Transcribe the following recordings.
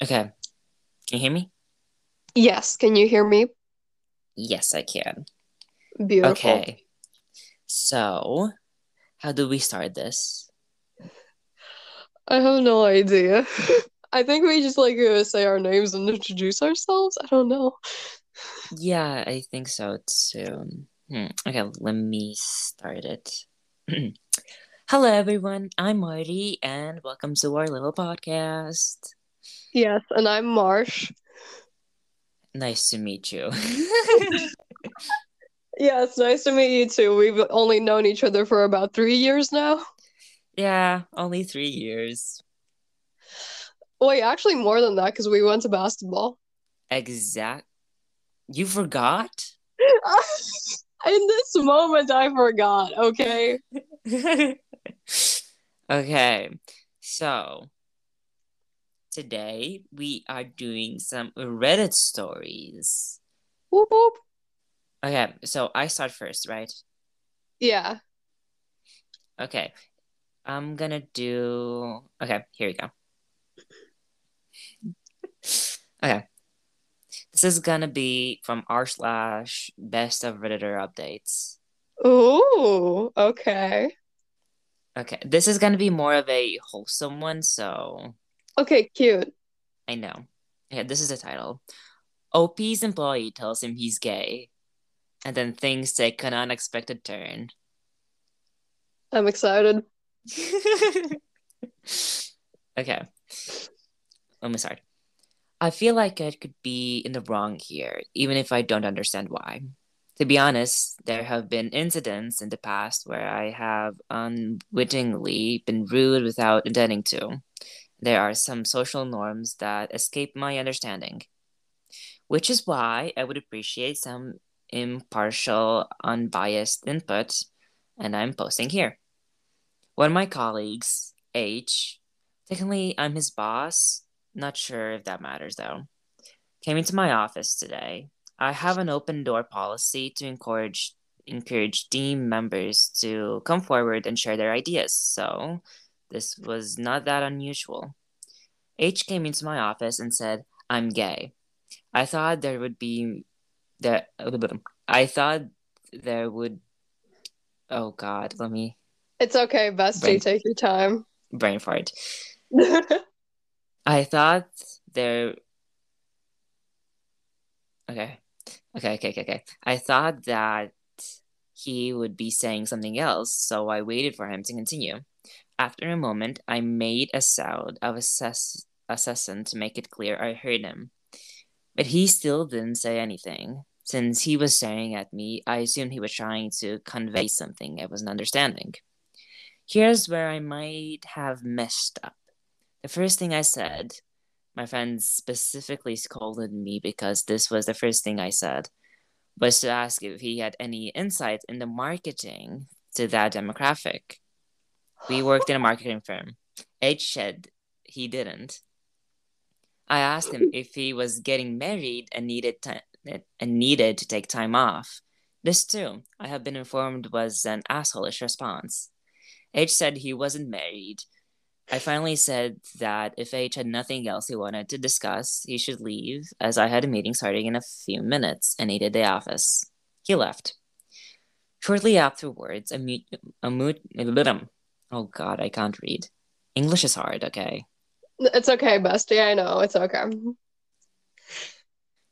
Okay. Can you hear me? Yes, can you hear me? Yes, I can. Beautiful. Okay. So, how do we start this? I have no idea. I think we just like say our names and introduce ourselves. I don't know. Yeah, I think so too. Hmm. Okay, let me start it. Hello, everyone. I'm Artty, and welcome to our little podcast. Yes, and I'm Marsh. Nice to meet you. Yeah, it's nice to meet you too. We've only known each other for about three years now. yeah, only three years. Wait, actually more than that because we went to basketball. Exact. You forgot? In this moment, I forgot. Okay. okay, so today we are doing some Reddit stories. Whoop whoop. Okay, so I start first, right? Yeah. Okay, I'm gonna do. Okay, here we go. Okay, this is gonna be from r slash best of Redditor updates. Ooh. Okay. Okay, this is gonna be more of a wholesome one, so Okay. Cute. I know. Yeah, this is the title. OP's employee tells him he's gay, and then things take an unexpected turn. I'm excited. okay. Let me start. I feel like I could be in the wrong here, even if I don't understand why. To be honest, there have been incidents in the past where I have unwittingly been rude without intending to. There are some social norms that escape my understanding, which is why I would appreciate some impartial, unbiased input, and I'm posting here. One of my colleagues, H, technically I'm his boss, not sure if that matters though, came into my office today. I have an open door policy to encourage encourage team members to come forward and share their ideas, so this was not that unusual. H came into my office and said, I'm gay. I thought there would be that I thought there would oh god, let me It's okay, bestie. Brain- Take your time. brain fart. I thought there Okay. Okay, okay, okay, okay. I thought that he would be saying something else, so I waited for him to continue. After a moment, I made a sound of assess assassin to make it clear I heard him. But he still didn't say anything. Since he was staring at me, I assumed he was trying to convey something I wasn't understanding. Here's where I might have messed up. The first thing I said, my friend specifically scolded me because this was the first thing I said, was to ask if he had any insight in the marketing to that demographic. We worked in a marketing firm. H said he didn't. I asked him if he was getting married and needed and needed to take time off. This too, I have been informed, was an assholeish response. H said he wasn't married. I finally said that if H had nothing else he wanted to discuss, he should leave, as I had a meeting starting in a few minutes and needed the office. He left. Shortly afterwards, a mute, a mute, oh god, I can't read. English is hard, okay. It's okay, bestie. I know. It's okay.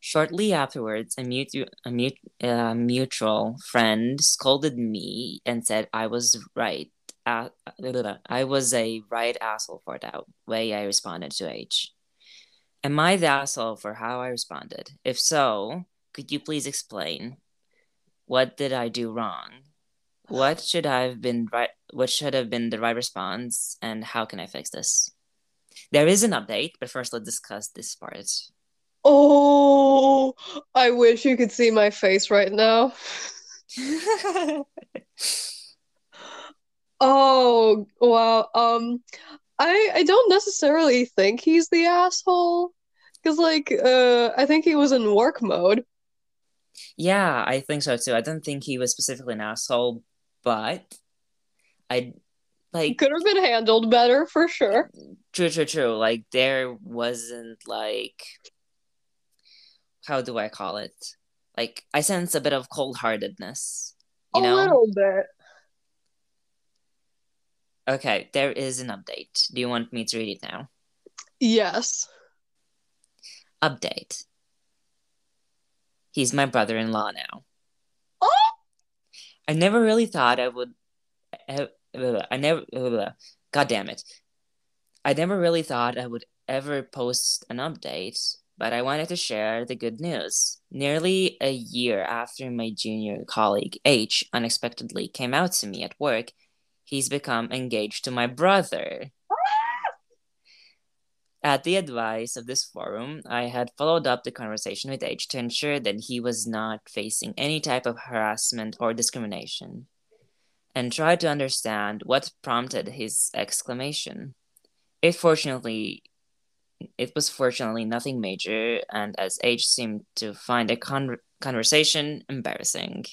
Shortly afterwards, a, mutu- a mut- uh, mutual friend scolded me and said I was right. Uh, I was a right asshole for that way I responded to H. Am I the asshole for how I responded? If so, could you please explain? What did I do wrong? What should I have been right? What should have been the right response, and how can I fix this? There is an update, but first let's discuss this part. Oh, I wish you could see my face right now. Oh, wow. Um, I I don't necessarily think he's the asshole because like uh I think he was in work mode. Yeah, I think so too. I don't think he was specifically an asshole, but I like Could have been handled better for sure. true, true, true. Like there wasn't like how do I call it? Like I sense a bit of cold-heartedness. You a know? little bit. Okay, there is an update. Do you want me to read it now? Yes. Update. He's my brother-in-law now. Oh! I never really thought I would. I never. God damn it. I never really thought I would ever post an update, but I wanted to share the good news. Nearly a year after my junior colleague H unexpectedly came out to me at work, he's become engaged to my brother. Ah! At the advice of this forum, I had followed up the conversation with H to ensure that he was not facing any type of harassment or discrimination, and tried to understand what prompted his exclamation. It fortunately it was fortunately nothing major, and as H seemed to find a con- conversation embarrassing.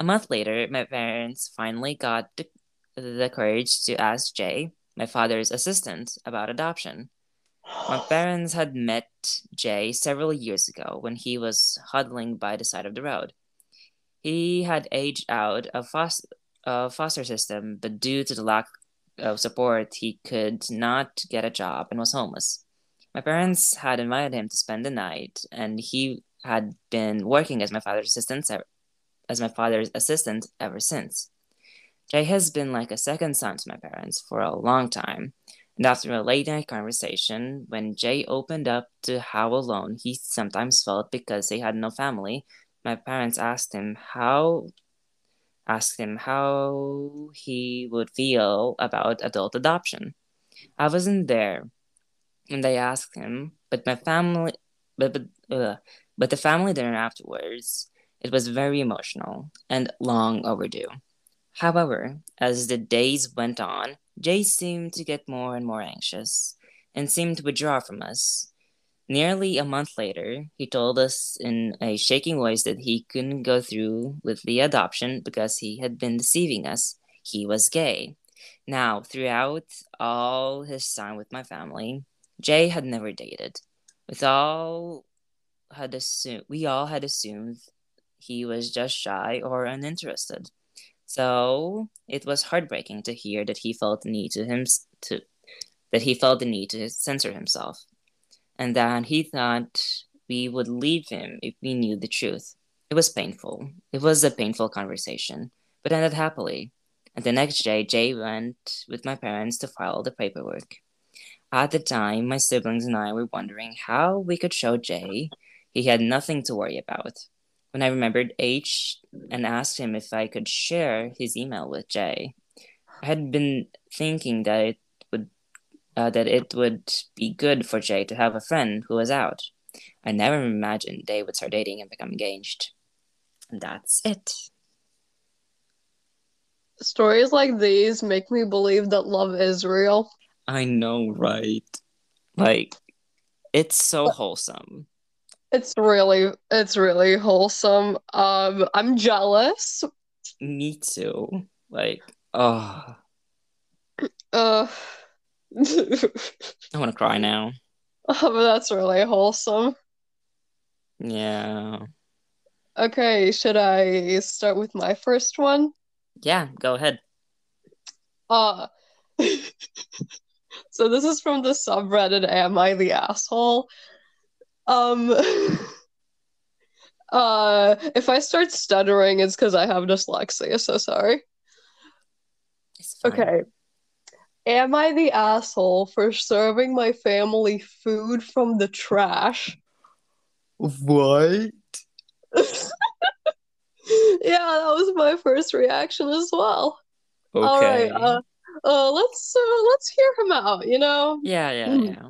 A month later, my parents finally got the, the courage to ask Jay, my father's assistant, about adoption. My parents had met Jay several years ago when he was huddling by the side of the road. He had aged out of foster, uh, foster system, but due to the lack of support, he could not get a job and was homeless. My parents had invited him to spend the night, and he had been working as my father's assistant as my father's assistant ever since. Jay has been like a second son to my parents for a long time, and after a late night conversation, when Jay opened up to how alone he sometimes felt because he had no family, my parents asked him how asked him how he would feel about adult adoption. I wasn't there when they asked him, but my family but but, uh, but the family dinner afterwards, it was very emotional and long overdue. However, as the days went on, Jay seemed to get more and more anxious and seemed to withdraw from us. Nearly a month later, he told us in a shaking voice that he couldn't go through with the adoption because he had been deceiving us. He was gay. Now, throughout all his time with my family, Jay had never dated. With all had assumed we all had assumed he was just shy or uninterested. So it was heartbreaking to hear that he felt the need to him to that he felt the need to censor himself, and that he thought we would leave him if we knew the truth. It was painful. It was a painful conversation, but ended happily. And the next day, Jay went with my parents to file the paperwork. At the time, my siblings and I were wondering how we could show Jay he had nothing to worry about when I remembered H and asked him if I could share his email with Jay. I had been thinking that it would uh, that it would be good for Jay to have a friend who was out. I never imagined they would start dating and become engaged. And that's it. Stories like these make me believe that love is real. I know, right? Like, it's so wholesome. It's really it's really wholesome. Um I'm jealous. Me too. Like, oh. Uh I want to cry now. Oh, but that's really wholesome. Yeah. Okay, should I start with my first one? Yeah, go ahead. Uh so this is from the subreddit Am I the Asshole? Um, uh, if I start stuttering, it's because I have dyslexia. So sorry. Okay. Am I the asshole for serving my family food from the trash? What? yeah, that was my first reaction as well. Okay. All right. Uh, uh, let's uh, let's hear him out. You know. Yeah, yeah, yeah.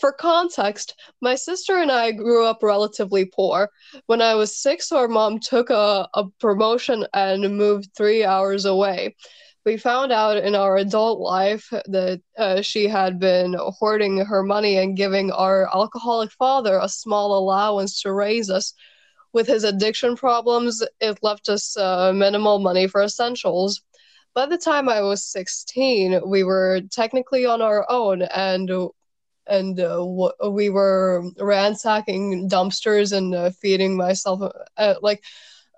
For context, my sister and I grew up relatively poor. When I was six, our mom took a, a promotion and moved three hours away. We found out in our adult life that uh, she had been hoarding her money and giving our alcoholic father a small allowance to raise us. With his addiction problems, it left us uh, minimal money for essentials. By the time I was 16, we were technically on our own and and uh, we were ransacking dumpsters and uh, feeding myself uh, like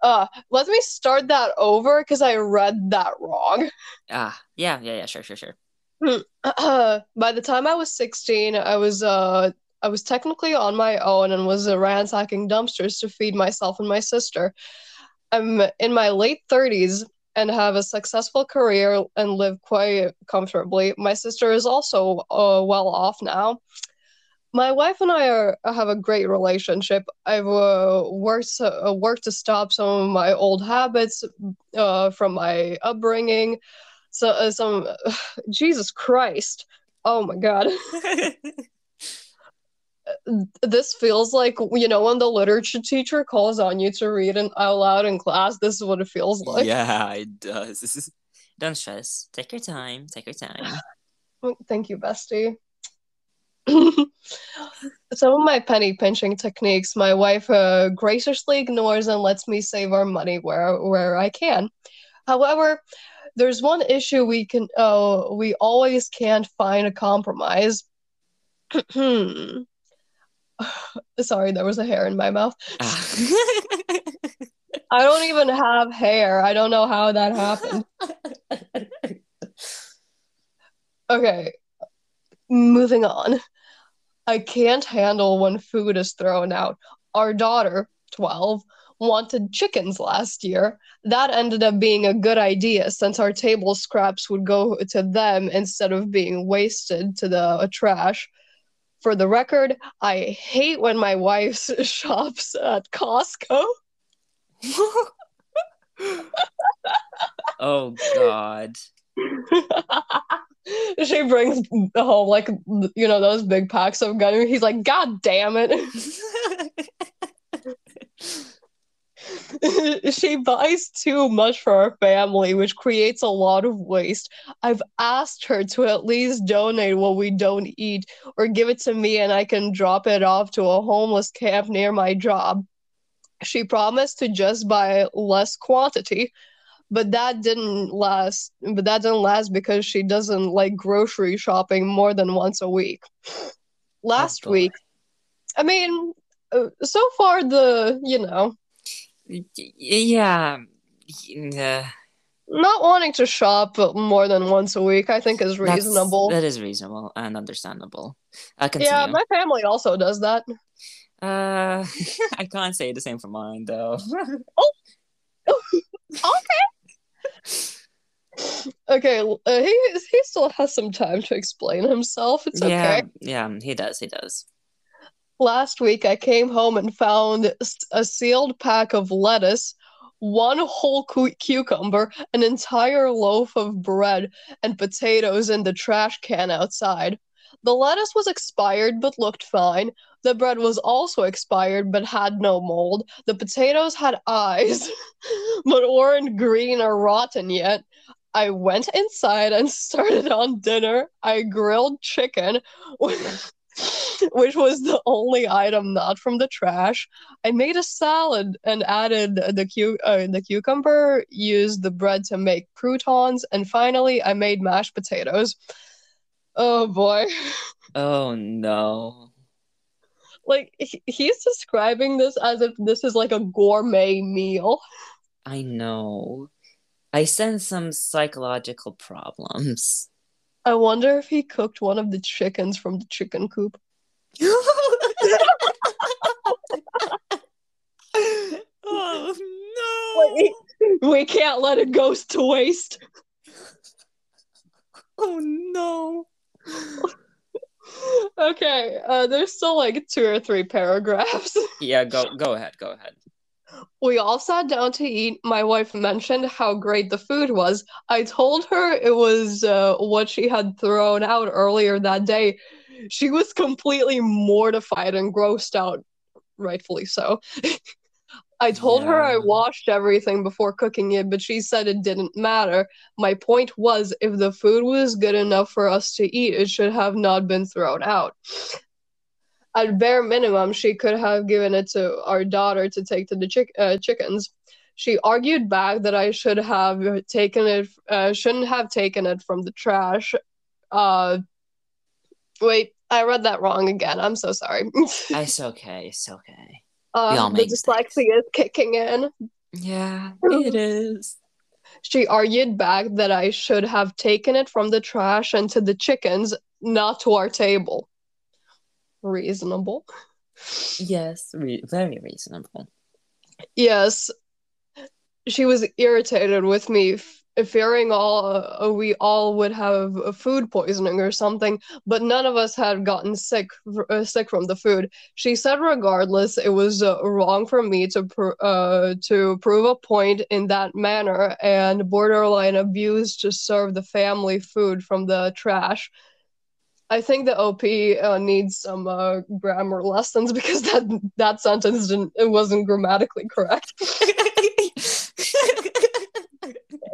uh let me start that over because i read that wrong ah yeah yeah yeah sure sure sure uh, by the time i was 16 i was uh I was technically on my own and was uh, ransacking dumpsters to feed myself and my sister. I'm in my late 30s and have a successful career and live quite comfortably. My sister is also uh, well off now. My wife and I are have a great relationship. I've uh, worked uh, worked to stop some of my old habits uh, from my upbringing. So uh, some Jesus Christ. Oh my god. this feels like you know when the literature teacher calls on you to read it out loud in class this is what it feels like. Yeah it does. This is don't stress. Take your time. Take your time. Thank you bestie. Some of my penny pinching techniques my wife uh, graciously ignores and lets me save our money where where i can. However there's one issue we can oh we always can't find a compromise Sorry, there was a hair in my mouth. Ah. I don't even have hair. I don't know how that happened. Okay, moving on. I can't handle when food is thrown out. Our daughter, 12, wanted chickens last year. That ended up being a good idea since our table scraps would go to them instead of being wasted to the trash for the record, I hate when my wife shops at Costco. oh God. she brings home like you know those big packs of gum. He's like, God damn it. she buys too much for our family, which creates a lot of waste. I've asked her to at least donate what we don't eat or give it to me and I can drop it off to a homeless camp near my job. She promised to just buy less quantity, but that didn't last. But that didn't last because she doesn't like grocery shopping more than once a week. Last oh week, I mean, uh, so far the you know yeah. Not wanting to shop more than once a week, I think, is reasonable. That's, that is reasonable and understandable. yeah, my family also does that. Uh, I can't say the same for mine, though. oh, okay. okay, uh, he he still has some time to explain himself. It's okay. Yeah, yeah, he does. He does. Last week, I came home and found a sealed pack of lettuce, one whole cu- cucumber, an entire loaf of bread, and potatoes in the trash can outside. The lettuce was expired but looked fine. The bread was also expired but had no mold. The potatoes had eyes but weren't green or rotten yet. I went inside and started on dinner. I grilled chicken which was the only item not from the trash. I made a salad and added the cu- uh, the cucumber, used the bread to make croutons, and finally I made mashed potatoes. Oh boy. Oh no. Like he's describing this as if this is like a gourmet meal. I know. I sense some psychological problems. I wonder if he cooked one of the chickens from the chicken coop. oh no! Wait, we can't let it go to waste. Oh no! okay, uh, there's still like two or three paragraphs. yeah, go go ahead, go ahead. We all sat down to eat. My wife mentioned how great the food was. I told her it was uh, what she had thrown out earlier that day. She was completely mortified and grossed out, rightfully so. I told yeah. her I washed everything before cooking it, but she said it didn't matter. My point was if the food was good enough for us to eat, it should have not been thrown out. At bare minimum, she could have given it to our daughter to take to the chick- uh, chickens. She argued back that I should have taken it, uh, shouldn't have taken it from the trash. Uh, wait, I read that wrong again. I'm so sorry. it's okay. It's okay. All the dyslexia is kicking in. Yeah, it is. She argued back that I should have taken it from the trash and to the chickens, not to our table. Reasonable. Yes, re- very reasonable. Yes, she was irritated with me, f- fearing all uh, we all would have uh, food poisoning or something, but none of us had gotten sick uh, sick from the food. She said, regardless, it was uh, wrong for me to pr- uh, to prove a point in that manner and borderline abuse to serve the family food from the trash. I think the OP uh, needs some uh, grammar lessons because that that sentence didn't it wasn't grammatically correct.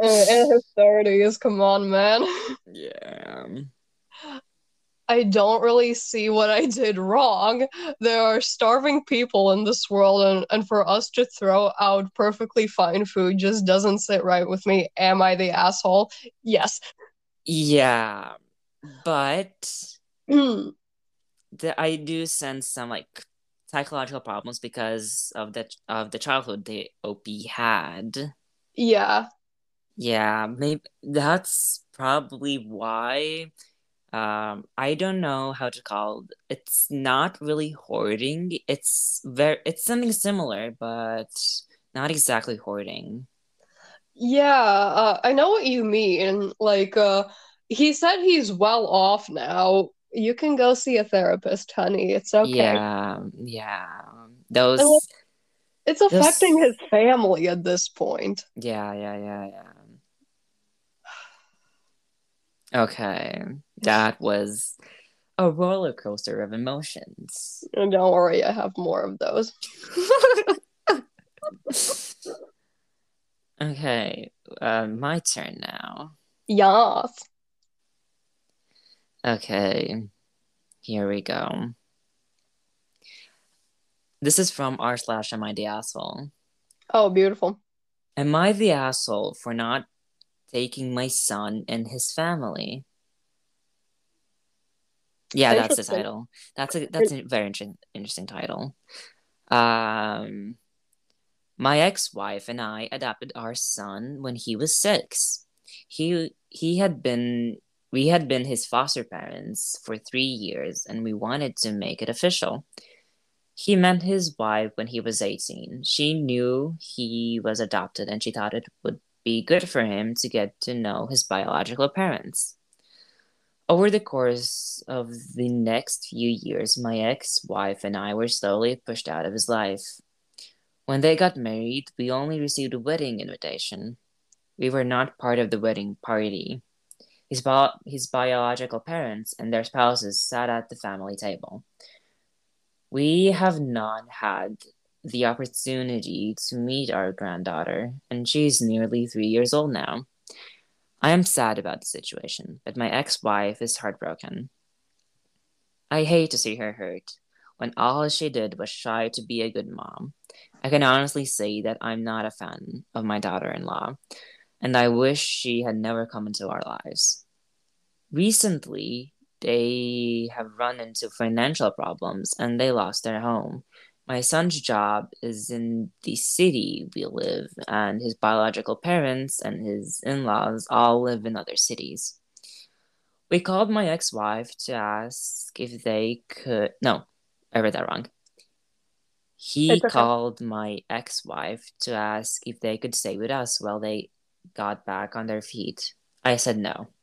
Uh, and his thirties, come on, man. yeah. I don't really see what I did wrong. There are starving people in this world, and, and for us to throw out perfectly fine food just doesn't sit right with me. Am I the asshole? Yes. Yeah, but Hmm. the, I do sense some like psychological problems because of the of the childhood the OP had. yeah. Yeah, maybe that's probably why. Um, I don't know how to call it. It's not really hoarding. It's very it's something similar, but not exactly hoarding. Yeah, uh, I know what you mean. Like, uh, he said he's well off now. You can go see a therapist, honey. It's okay. Yeah, yeah. Those, like, It's affecting his family at this point. yeah, yeah, yeah, yeah. Okay, that was a roller coaster of emotions. And don't worry, I have more of those. Okay, uh, my turn now. Yes. Okay, here we go. This is from r slash am I the asshole? Oh, beautiful. Am I the asshole for not taking my son and his family? Yeah, that's the title. That's a that's a very interesting interesting title. Um, my ex-wife and I adopted our son when he was six. He he had been we had been his foster parents for three years, and we wanted to make it official. He met his wife when he was 18. She knew he was adopted and she thought it would be good for him to get to know his biological parents. Over the course of the next few years, my ex wife and I were slowly pushed out of his life. When they got married, we only received a wedding invitation. We were not part of the wedding party. His, bi- his biological parents and their spouses sat at the family table. We have not had the opportunity to meet our granddaughter, and she's nearly three years old now. I am sad about the situation, but my ex wife is heartbroken. I hate to see her hurt when all she did was try to be a good mom. I can honestly say that I'm not a fan of my daughter in law, and I wish she had never come into our lives. Recently, they have run into financial problems and they lost their home. My son's job is in the city we live, and his biological parents and his in laws all live in other cities. We called my ex wife to ask if they could. No, I read that wrong. He okay. called my ex wife to ask if they could stay with us while they got back on their feet. I said no.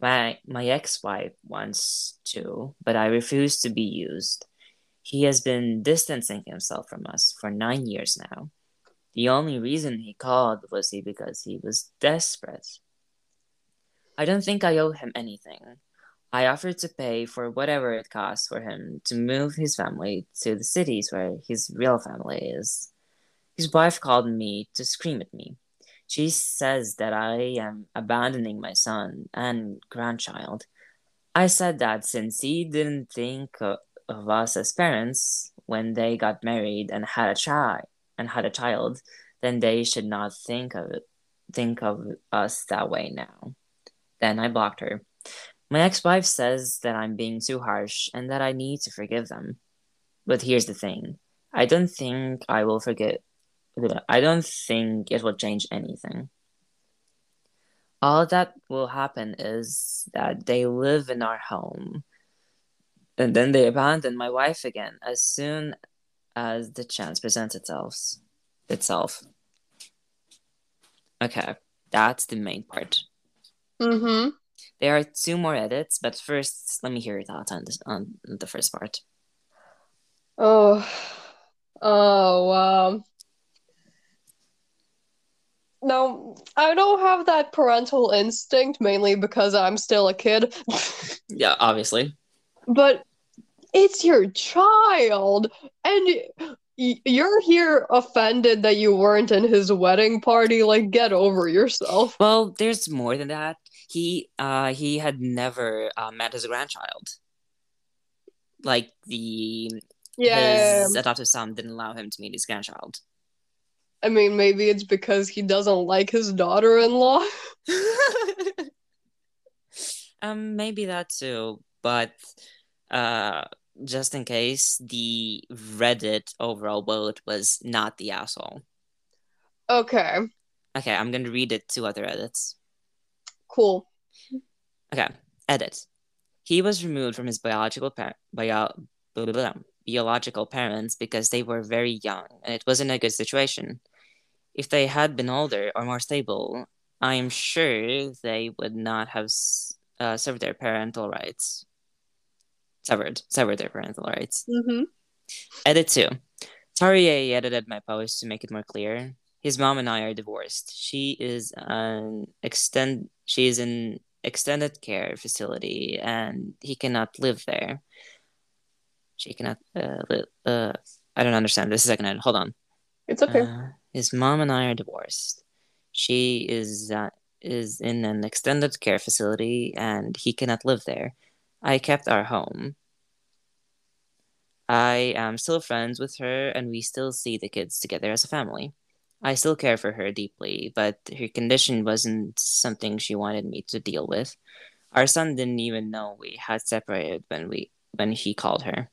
My my ex-wife wants to, but I refuse to be used. He has been distancing himself from us for nine years now. The only reason he called was he because he was desperate. I don't think I owe him anything. I offered to pay for whatever it costs for him to move his family to the cities where his real family is. His wife called me to scream at me. She says that I am abandoning my son and grandchild. I said that since he didn't think of us as parents when they got married and had a child and had a child, then they should not think of it, think of us that way now. Then I blocked her. My ex-wife says that I'm being too harsh and that I need to forgive them. But here's the thing. I don't think I will forget I don't think it will change anything. All that will happen is that they live in our home and then they abandon my wife again as soon as the chance presents itself. Itself. Okay, that's the main part. Mm-hmm. There are two more edits, but first, let me hear your thoughts on this on the first part. Oh, oh, wow. No, I don't have that parental instinct mainly because I'm still a kid. yeah, obviously. But it's your child, and you're here offended that you weren't in his wedding party. Like, get over yourself. Well, there's more than that. He, uh, he had never uh, met his grandchild. Like the yeah, his adoptive son didn't allow him to meet his grandchild. I mean, maybe it's because he doesn't like his daughter-in-law. um, maybe that too. But uh, just in case, the Reddit overall vote was not the asshole. Okay. Okay, I'm gonna read it to other edits. Cool. Okay, edit. He was removed from his biological par- bio- blah, blah, blah, biological parents because they were very young and it wasn't a good situation. If they had been older or more stable, I am sure they would not have uh, served their parental rights severed severed their parental rights. Mm-hmm. Edit two. Tari edited my post to make it more clear. His mom and I are divorced. She is an extend. She is an extended care facility, and he cannot live there. She cannot. Uh, li- uh, I don't understand. This is second edit. Hold on. It's okay. Uh, his mom and I are divorced. She is uh, is in an extended care facility, and he cannot live there. I kept our home. I am still friends with her, and we still see the kids together as a family. I still care for her deeply, but her condition wasn't something she wanted me to deal with. Our son didn't even know we had separated when we when he called her.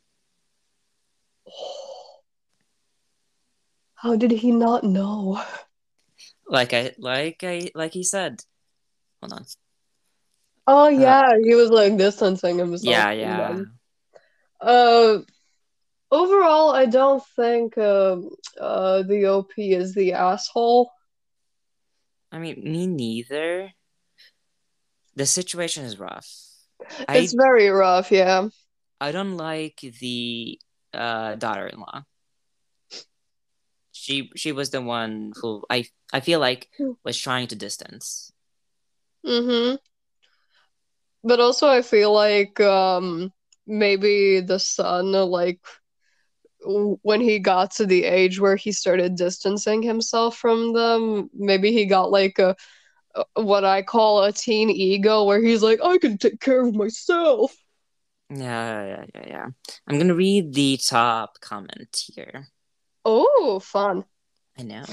How did he not know? Like I like I like he said. Hold on. Oh yeah, uh, he was like distancing himself. Yeah, yeah. Uh, overall, I don't think uh, uh, the OP is the asshole. I mean, me neither. The situation is rough. It's I, very rough, yeah. I don't like the uh, daughter-in-law. She she was the one who I I feel like hmm. was trying to distance. Mm-hmm but also I feel like um maybe the son like when he got to the age where he started distancing himself from them, maybe he got like a, a what I call a teen ego where he's like, I can take care of myself. Yeah, yeah, yeah, yeah. I'm gonna read the top comment here. Oh, fun. I know.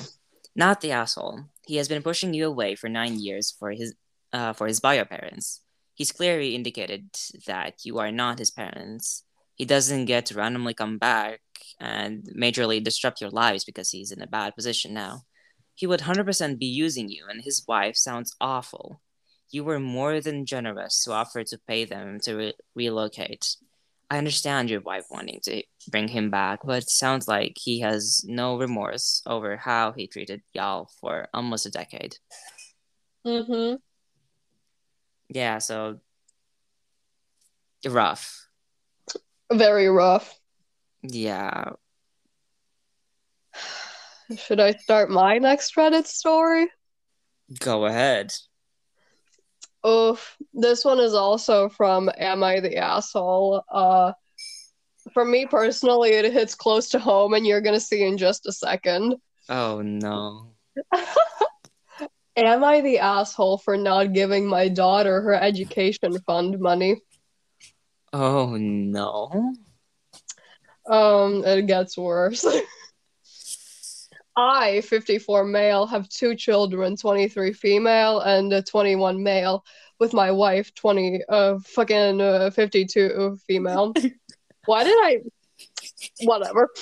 Not the asshole. He has been pushing you away for nine years for his uh for his bio parents. He's clearly indicated that you are not his parents. He doesn't get to randomly come back and majorly disrupt your lives because he's in a bad position now. He would 100% be using you, and his wife sounds awful. You were more than generous to offer to pay them to re- relocate. I understand your wife wanting to bring him back, but it sounds like he has no remorse over how he treated y'all for almost a decade. Mm-hmm yeah, so rough. Very rough. Yeah. Should I start my next Reddit story? Go ahead. Oh, this one is also from Am I the Asshole? Uh for me personally, it hits close to home and you're gonna see in just a second. Oh no. Am I the asshole for not giving my daughter her education fund money? Oh no. Um, it gets worse. I, 54 male, have two children, 23 female and uh, 21 male, with my wife, 20, uh, fucking uh, 52 female. Why did I? Whatever.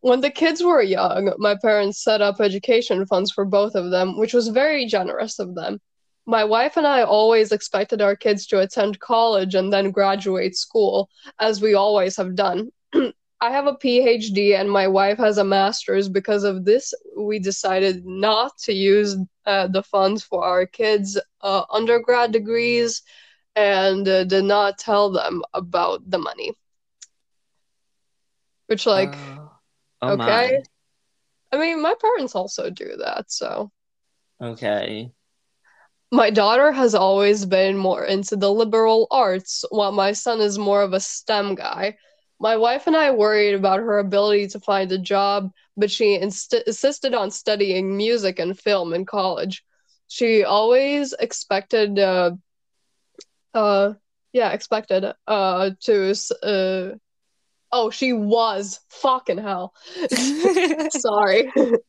when the kids were young, my parents set up education funds for both of them, which was very generous of them. My wife and I always expected our kids to attend college and then graduate school, as we always have done. I have a PhD and my wife has a master's. Because of this, we decided not to use uh, the funds for our kids' uh, undergrad degrees and uh, did not tell them about the money. Which, like, oh okay. I mean, my parents also do that, so. Okay. My daughter has always been more into the liberal arts, while my son is more of a STEM guy. My wife and I worried about her ability to find a job, but she inst- insisted on studying music and film in college. She always expected, uh, uh, yeah, expected, uh, to, uh, oh, she was fucking hell. Sorry.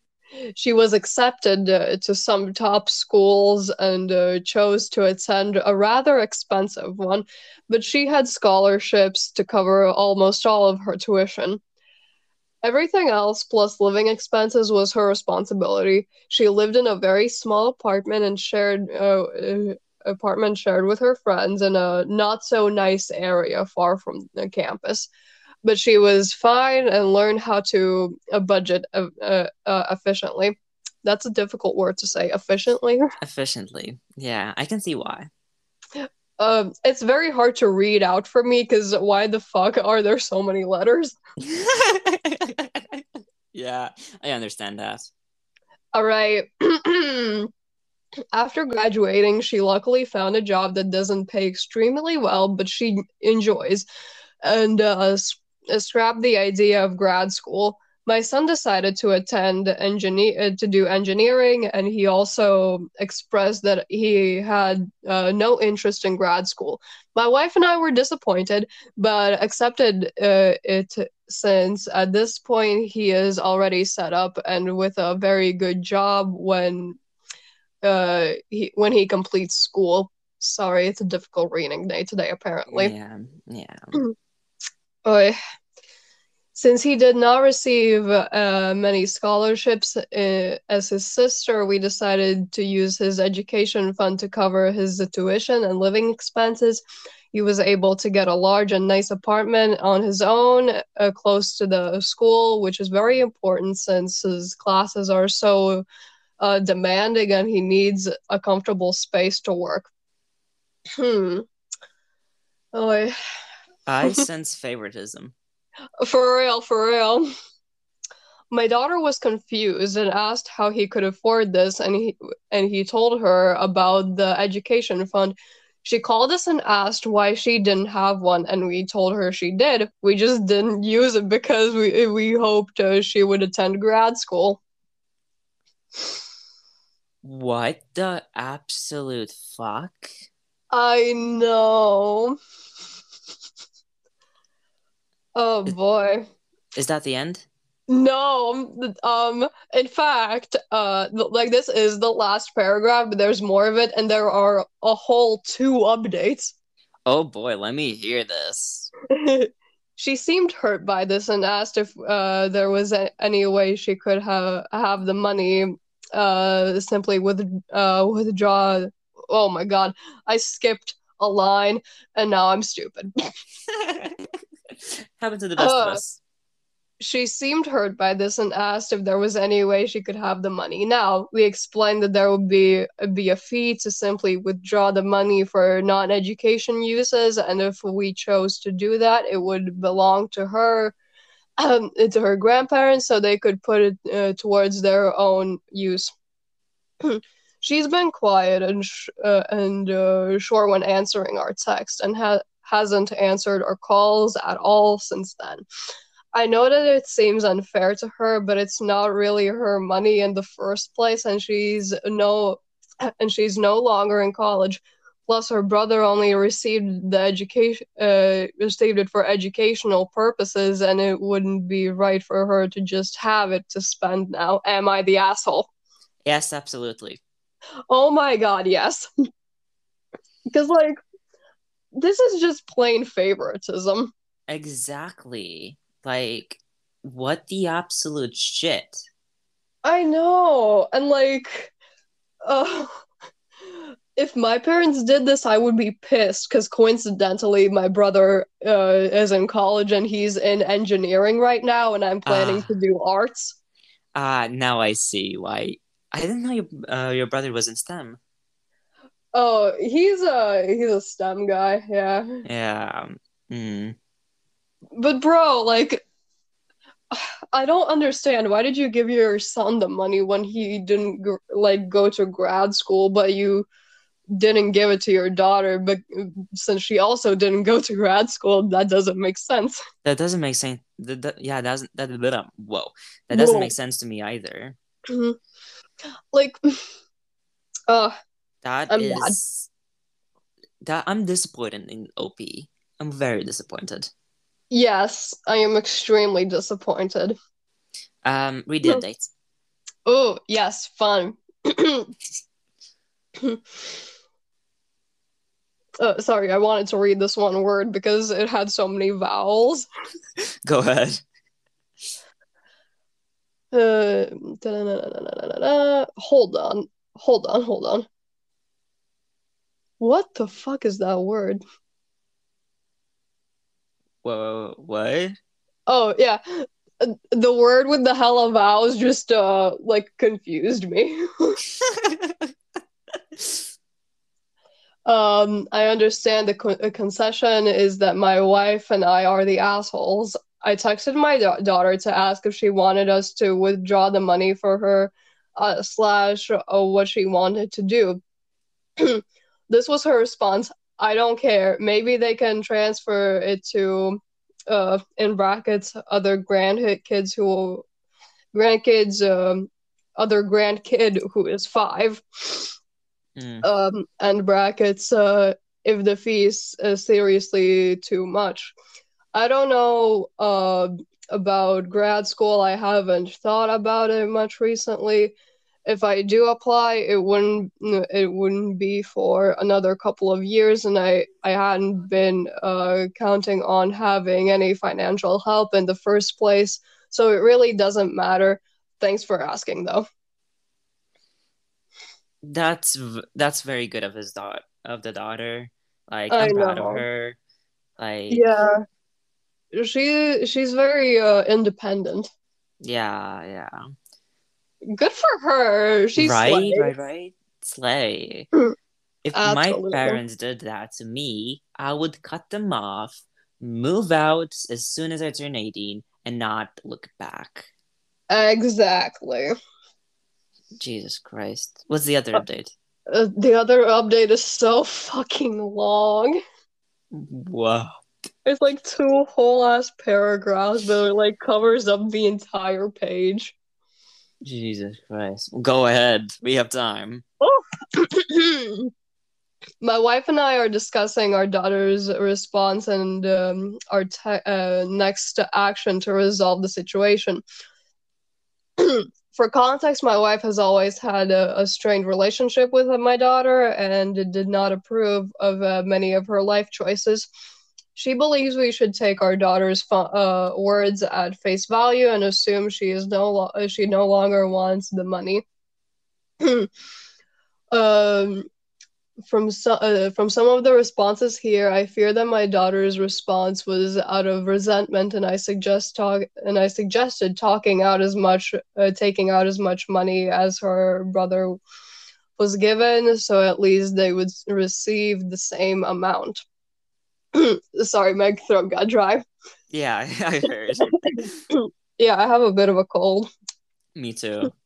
she was accepted uh, to some top schools and uh, chose to attend a rather expensive one, but she had scholarships to cover almost all of her tuition. Everything else, plus living expenses, was her responsibility. She lived in a very small apartment and shared uh, uh apartment shared with her friends in a not so nice area far from the campus but she was fine and learned how to uh, budget uh, uh, uh, efficiently. That's a difficult word to say. Efficiently. Efficiently. Yeah, I can see why. Um, it's very hard to read out for me because why the fuck are there so many letters? yeah, I understand that. All right. After graduating, she luckily found a job that doesn't pay extremely well, but she enjoys, and uh, scrapped the idea of grad school. My son decided to attend engineer uh, to do engineering, and he also expressed that he had uh, no interest in grad school. My wife and I were disappointed, but accepted uh, it since at this point he is already set up and with a very good job when uh, he when he completes school. Sorry, it's a difficult reading day today, apparently. Yeah, yeah. Since he did not receive uh, many scholarships uh, as his sister, we decided to use his education fund to cover his tuition and living expenses. He was able to get a large and nice apartment on his own, uh, close to the school, which is very important since his classes are so uh, demanding and he needs a comfortable space to work. Hmm. Oh, I sense favoritism. For real, for real. My daughter was confused and asked how he could afford this, and he and he told her about the education fund. She called us and asked why she didn't have one, and we told her she did. We just didn't use it because we we hoped uh, she would attend grad school. What the absolute fuck? I know. Oh boy. Is that the end? No, um, in fact, uh, like this is the last paragraph, but there's more of it, and there are a whole two updates. Oh boy, let me hear this. she seemed hurt by this and asked if uh, there was a- any way she could have have the money uh, simply with uh, withdraw. Oh my god, I skipped a line, and now I'm stupid. Happened to the best uh, of us. She seemed hurt by this and asked if there was any way she could have the money. Now, we explained that there would be, be a fee to simply withdraw the money for non education uses, and if we chose to do that, it would belong to her. Um, to her grandparents, so they could put it uh, towards their own use. She's been quiet and sh- uh, and uh, short when answering our text, and ha- hasn't answered our calls at all since then. I know that it seems unfair to her, but it's not really her money in the first place, and she's no and she's no longer in college. Plus, her brother only received the education, uh, received it for educational purposes, and it wouldn't be right for her to just have it to spend now. Am I the asshole? Yes, absolutely. Oh my god, yes. Because, like, this is just plain favoritism. Exactly. Like, what the absolute shit? I know. And, like, uh, if my parents did this, I would be pissed because coincidentally, my brother uh, is in college and he's in engineering right now, and I'm planning Ah. to do arts. Ah, now I see why. I didn't know your, uh, your brother was in STEM. Oh, he's a he's a STEM guy, yeah. Yeah. Mm. But bro, like, I don't understand. Why did you give your son the money when he didn't gr- like go to grad school, but you didn't give it to your daughter? But since she also didn't go to grad school, that doesn't make sense. That doesn't make sense. That, that, yeah, that doesn't. That, that, whoa. That doesn't Whoa. make sense to me either. like, uh, That I'm is- mad. That I'm disappointed in OP. I'm very disappointed. yes, I am extremely disappointed. Um, read the No. updates. Oh, yes, fun. Uh, sorry, I wanted to read this one word because it had so many vowels. Go ahead. Uh, hold on, hold on, hold on. What the fuck is that word? Whoa, what? Oh, yeah. The word with the hella vowels just uh like confused me. Um, I understand the co uh, concession is that my wife and I are the assholes. I texted my da daughter to ask if she wanted us to withdraw the money for her, uh, slash, uh, what she wanted to do. This was her response. I don't care. Maybe they can transfer it to, uh, in brackets, other grandkids who, grandkids, um, other grandkid who is five Mm. um, and brackets uh, if the fees is seriously too much. I don't know uh, about grad school. I haven't thought about it much recently. If I do apply, it wouldn't it wouldn't be for another couple of years, and I I hadn't been uh, counting on having any financial help in the first place. So it really doesn't matter. Thanks for asking, though. That's that's very good of his daughter of the daughter. Like I I'm proud of her. Like Yeah, she she's very uh, independent. yeah, yeah. Good for her. She's right, slay. right, right. Slay. If my Absolutely. parents did that to me, I would cut them off, move out as soon as I turn 18, and not look back. Exactly. Jesus Christ. What's the other Uh, update? Uh, the other update is so fucking long. Wow. It's like two whole ass paragraphs, but it like covers up the entire page. Jesus Christ. Go ahead. We have time. My wife and I are discussing our daughter's response and um, our te- uh, next action to resolve the situation. For context, my wife has always had a, a strained relationship with my daughter and did not approve of uh, many of her life choices. She believes we should take our daughter's fu- uh, words at face value and assume she is no lo- she no longer wants the money. um, from so, uh, from some of the responses here, I fear that my daughter's response was out of resentment, and I suggest talk and I suggested talking out as much, uh, taking out as much money as her brother was given, so at least they would receive the same amount. Sorry, my throat got dry. Yeah, I heard. Yeah, I have a bit of a cold. Me too.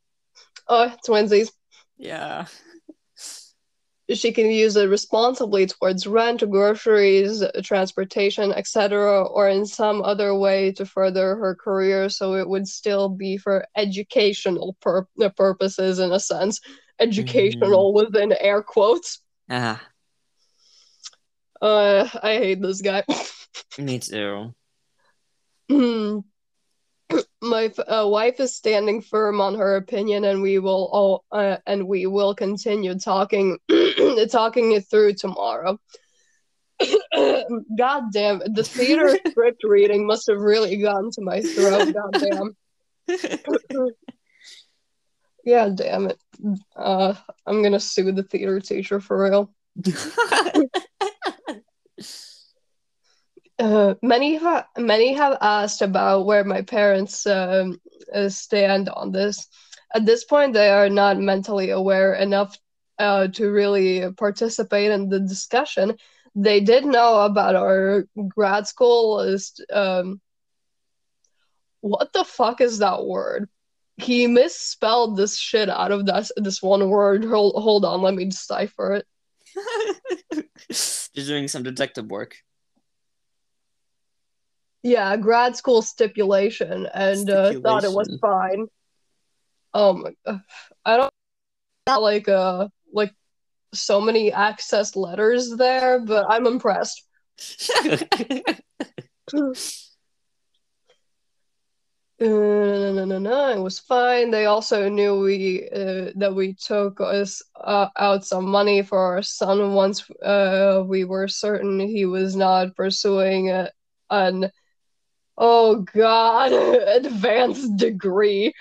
Oh, it's twinsies. Yeah. she can use it responsibly towards rent, groceries, transportation, etc., or in some other way to further her career. So it would still be for educational pur- purposes, in a sense. Educational within air quotes. Ah. Uh, I hate this guy. Me too. My uh, wife is standing firm on her opinion, and we will all uh, and we will continue talking talking it through tomorrow. God damn it. The theater script reading must have really gotten to my throat. God damn. yeah, damn it. Uh, I'm gonna sue the theater teacher for real. Uh, many ha- many have asked about where my parents um, uh, stand on this. At this point, they are not mentally aware enough uh, to really participate in the discussion. They did know about our grad school list. Um, what the fuck is that word? He misspelled this shit out of this this one word. Hold, hold on, let me decipher it. Just doing some detective work. Yeah, grad school stipulation, and uh, thought it was fine. Um, I don't like uh like so many access letters there, but I'm impressed. Uh, no, no, no, no, it was fine. They also knew we uh, that we took us uh, out some money for our son once uh, we were certain he was not pursuing a, an oh god advanced degree,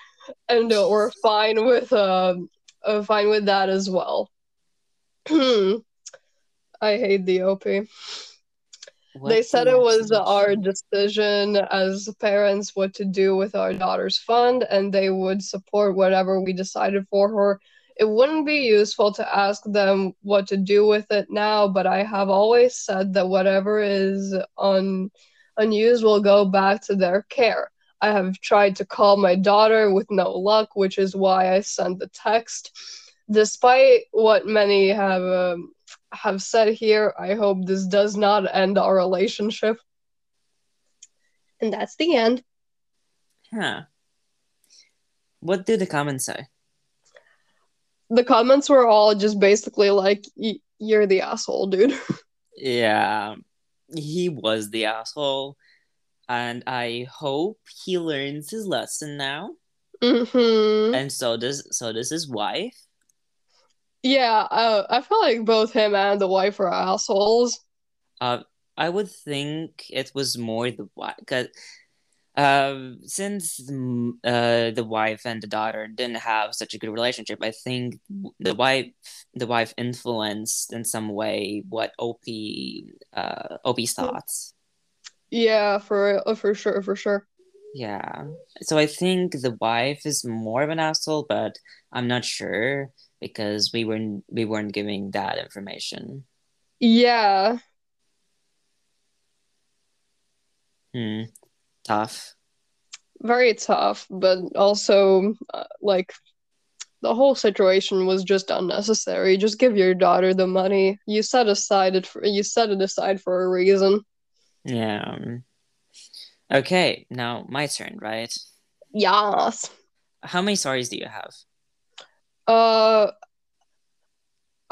and uh, we're fine with um uh, fine with that as well. I hate the OP. What They said it was our decision as parents what to do with our daughter's fund, and they would support whatever we decided for her. It wouldn't be useful to ask them what to do with it now, but I have always said that whatever is un- unused will go back to their care. I have tried to call my daughter with no luck, which is why I sent the text. Despite what many have um, have said here, I hope this does not end our relationship. And that's the end. Huh. What do the comments say? The comments were all just basically like, "Y- "You're the asshole, dude." Yeah, he was the asshole, and I hope he learns his lesson now. hmm And so does so does his wife. Yeah, uh, I feel like both him and the wife are assholes. Uh, I would think it was more the wife, because uh, since uh, the wife and the daughter didn't have such a good relationship, I think the wife the wife influenced in some way what OP uh OP's thoughts. Yeah, for uh, for sure, for sure. Yeah, so I think the wife is more of an asshole, but I'm not sure because we weren't we weren't giving that information. Yeah, Hmm, tough. very tough, but also uh, like the whole situation was just unnecessary. Just give your daughter the money. You set aside it for, you set it aside for a reason. Yeah. Okay, now my turn, right? Yes. How many stories do you have? Uh,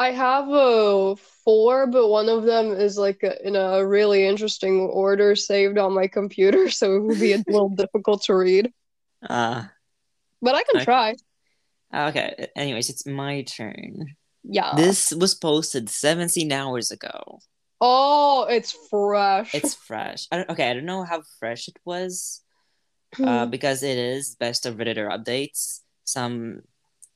I have uh four, but one of them is like a, in a really interesting order saved on my computer, so it would be a little difficult to read. Uh, But I can Okay. try. okay. Anyways, it's my turn. Yeah. This was posted 17 hours ago. Oh, it's fresh. It's fresh. I don't, okay, I don't know how fresh it was, uh, because it is best of Redditor updates. Some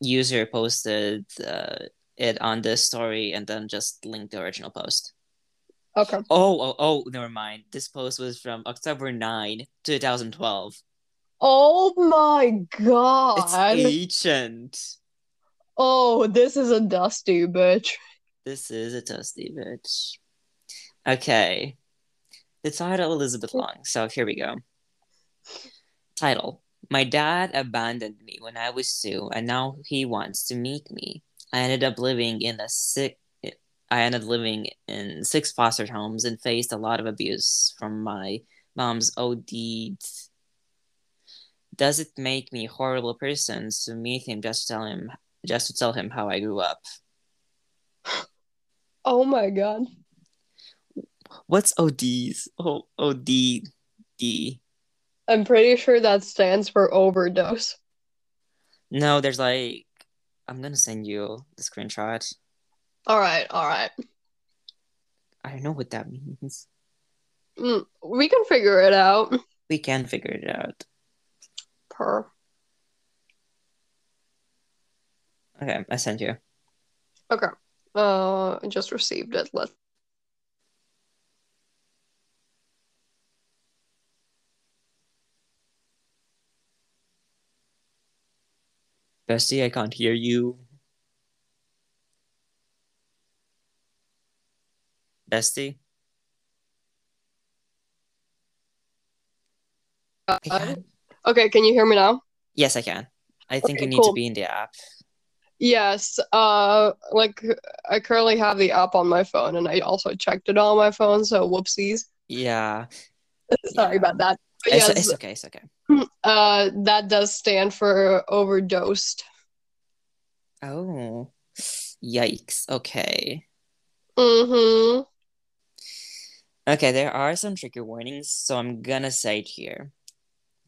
user posted uh, it on this story and then just link the original post. okay. Oh, oh, oh, never mind. This post was from October 9, 2012. Oh my god. It's ancient. Oh, this is a dusty bitch. This is a dusty bitch. Okay. The title is a bit long, so here we go. Title My dad abandoned me when I was two, and now he wants to meet me. I ended up living in a sick. I ended up living in six foster homes and faced a lot of abuse from my mom's OD. Does it make me a horrible person to meet him just to tell him just to tell him how I grew up? Oh my god. What's ODs? Oh, OD. D. I'm pretty sure that stands for overdose. No, there's like. I'm gonna send you the screenshot. All right, all right. I don't know what that means. Mm, we can figure it out. We can figure it out. Per. Okay, I sent you. Okay. Uh, I just received it. Let. Bestie, I can't hear you. Bestie? Uh, can. okay, can you hear me now? Yes, I can. I think Okay, you need cool. to be in the app. Yes. Uh, like I currently have the app on my phone, and I also checked it on my phone. So whoopsies. Yeah. Sorry Yeah. about that. It's, yes, it's okay, it's okay. uh, that does stand for overdosed. Oh. Yikes. Okay. Mm-hmm. Okay, there are some trigger warnings, so I'm gonna say it here.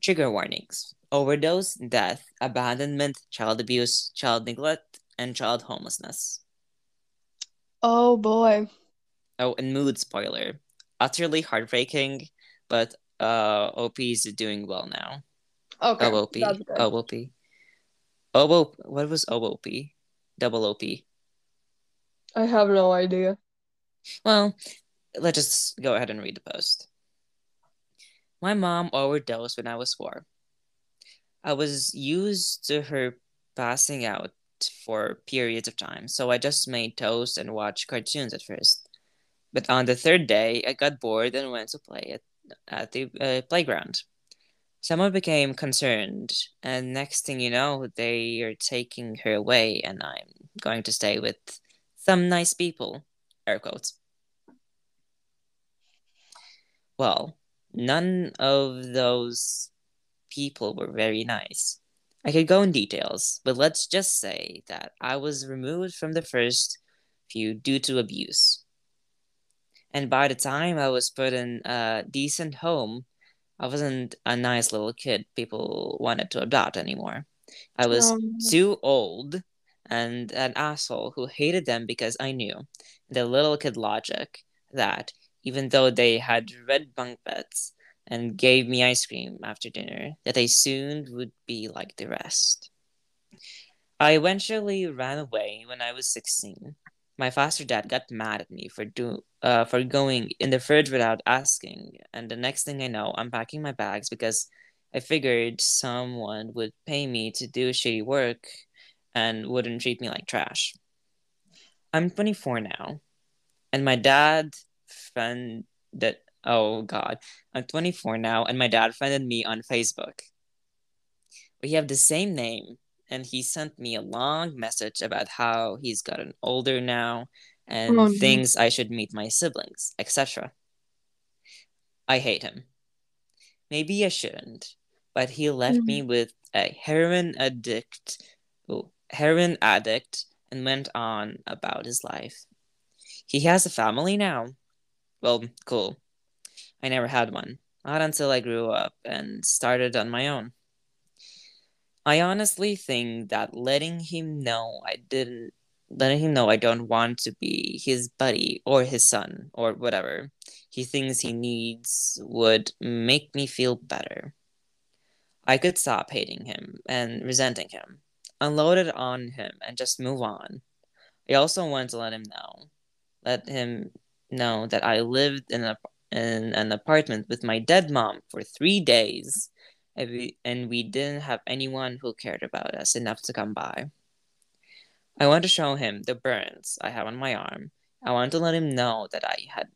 Trigger warnings overdose, death, abandonment, child abuse, child neglect, and child homelessness. Oh boy. Oh, and mood spoiler. Utterly heartbreaking, but uh OP is doing well now. Okay, OOP. OOP. OOP. What was OOP? Double OP. I have no idea. Well, let's just go ahead and read the post. My mom overdosed when I was four. I was used to her passing out for periods of time, so I just made toast and watched cartoons at first. But on the third day, I got bored and went to play at, at the uh, playground. Someone became concerned, and next thing you know, they are taking her away, and I'm going to stay with some nice people. Air quotes. Well, none of those people were very nice. I could go in details, but let's just say that I was removed from the first few due to abuse. And by the time I was put in a decent home, I wasn't a nice little kid people wanted to adopt anymore. I was Um, too old and an asshole who hated them because I knew the little kid logic that even though they had red bunk beds and gave me ice cream after dinner, that I soon would be like the rest. I eventually ran away when I was 16. My foster dad got mad at me for do uh, for going in the fridge without asking, and the next thing I know, I'm packing my bags because I figured someone would pay me to do shitty work and wouldn't treat me like trash. I'm 24 now, and my dad friend that oh god, I'm 24 now, and my dad friended me on Facebook. We have the same name, and he sent me a long message about how he's gotten older now and Oh, no. thinks I should meet my siblings, etc. I hate him. Maybe I shouldn't, but he left me mm. with a heroin addict, oh, heroin addict, and went on about his life. He has a family now. Well, cool. I never had one, not until I grew up and started on my own. I honestly think that letting him know I didn't letting him know I don't want to be his buddy or his son or whatever he thinks he needs would make me feel better. I could stop hating him and resenting him, unload it on him, and just move on. I also want to let him know, let him know that I lived in, a, in an apartment with my dead mom for three days and we, and we didn't have anyone who cared about us enough to come by. I want to show him the burns I have on my arm. I want to let him know that I had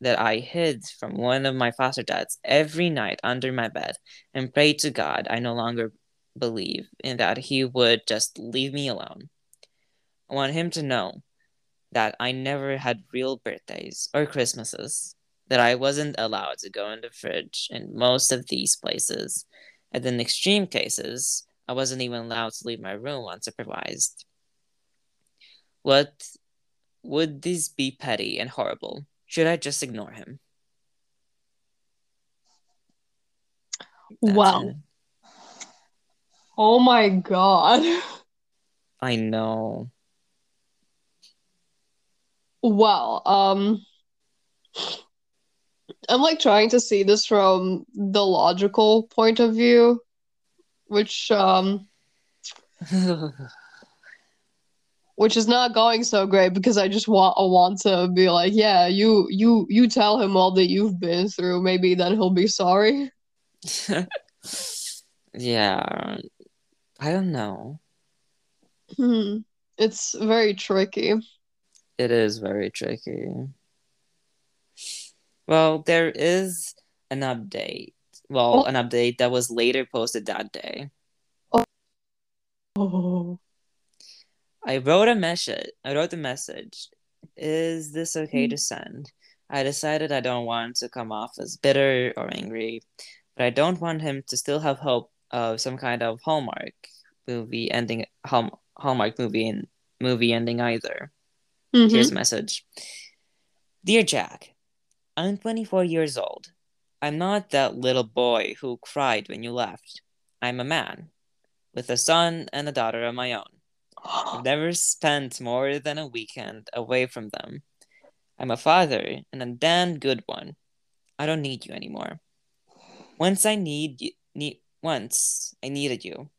that I hid from one of my foster dads every night under my bed and prayed to God I no longer believe in that he would just leave me alone. I want him to know that I never had real birthdays or Christmases, that I wasn't allowed to go in the fridge in most of these places, and in extreme cases, I wasn't even allowed to leave my room unsupervised. What would this be petty and horrible? Should I just ignore him? That's Wow. it. Oh my god. I know. Well, Um I'm like trying to see this from the logical point of view, which um which is not going so great because I just want I want to be like, yeah, you you you tell him all that you've been through, maybe then he'll be sorry. yeah. I don't know. Hmm. It's very tricky. It is very tricky. Well, there is an update. Well, Oh. an update that was later posted that day. Oh. I wrote a message. I wrote the message. Is this okay to send? I decided I don't want to come off as bitter or angry, but I don't want him to still have hope of some kind of Hallmark movie ending. Hall, Hallmark movie and movie ending either. Mhm. Here's a message. Dear Jack, I'm 24 years old. I'm not that little boy who cried when you left. I'm a man with a son and a daughter of my own. I've never spent more than a weekend away from them. I'm a father and a damn good one. I don't need you anymore. Once I need you, need once I needed you.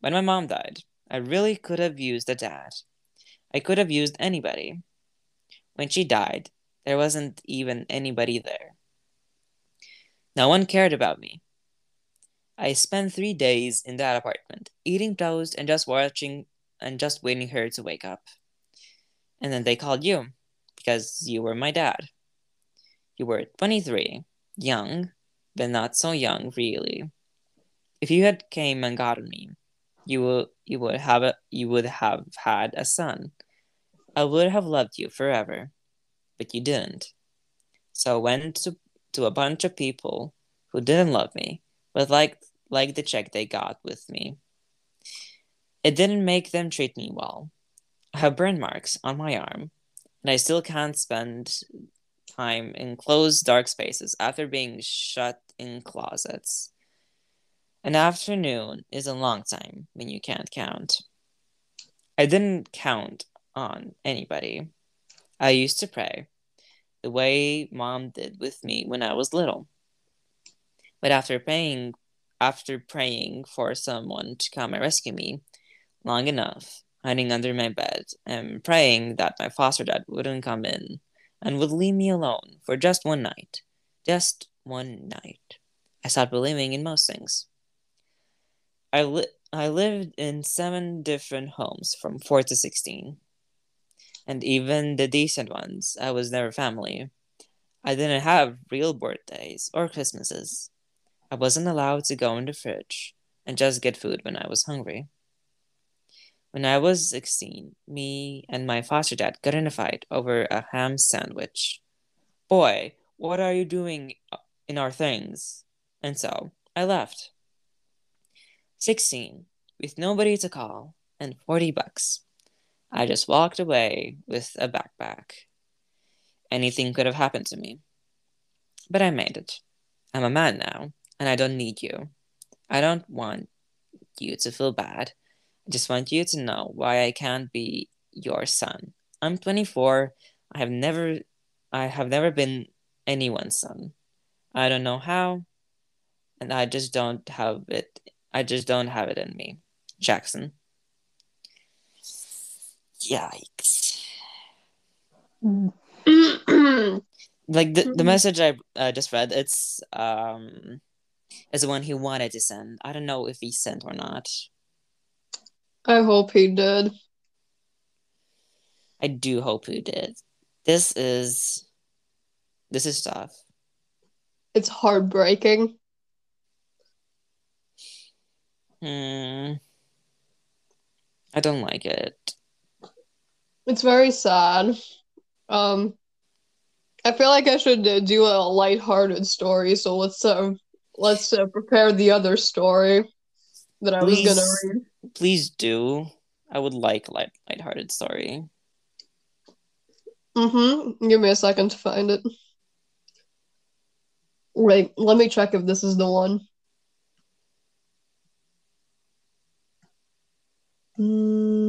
When my mom died, I really could have used a dad. I could have used anybody. When she died, there wasn't even anybody there. No one cared about me. I spent three days in that apartment, eating toast and just watching and just waiting her to wake up. And then they called you because you were my dad. You were 23, young, but not so young really. If you had came and gotten me, you would you would have a, you would have had a son. I would have loved you forever, but you didn't. So I went to, to a bunch of people who didn't love me, but liked like the check they got with me. It didn't make them treat me well. I have burn marks on my arm, and I still can't spend time in closed, dark spaces after being shut in closets. An afternoon is a long time when you can't count. I didn't count on anybody. I used to pray the way mom did with me when I was little. But after praying after praying for someone to come and rescue me long enough, hiding under my bed and praying that my foster dad wouldn't come in and would leave me alone for just one night. Just one night. I stopped believing in most things. I li- I lived in seven different homes from 4 to 16. And even the decent ones, I was never family. I didn't have real birthdays or Christmases. I wasn't allowed to go in the fridge and just get food when I was hungry. When I was 16, me and my foster dad got in a fight over a ham sandwich. Boy, what are you doing in our things? And so I left. 16, with nobody to call and 40 bucks. I just walked away with a backpack. Anything could have happened to me. But I made it. I'm a man now, and I don't need you. I don't want you to feel bad. I just want you to know why I can't be your son. I'm 24. I have never I have never been anyone's son. I don't know how, and I just don't have it. I just don't have it in me. Jackson. Yikes. Like the, the Mhm. message I uh, just read, it's um is the one he wanted to send. I don't know if he sent or not. I hope he did. I do hope he did. This is this is tough. It's heartbreaking. Hmm. I don't like it. It's very sad. Um, I feel like I should uh, do a lighthearted story, so let's uh, let's uh, prepare the other story that I was gonna read. Please do. I would like a light lighthearted story. Mm-hmm. Give me a second to find it. Wait, let me check if this is the one. Mm,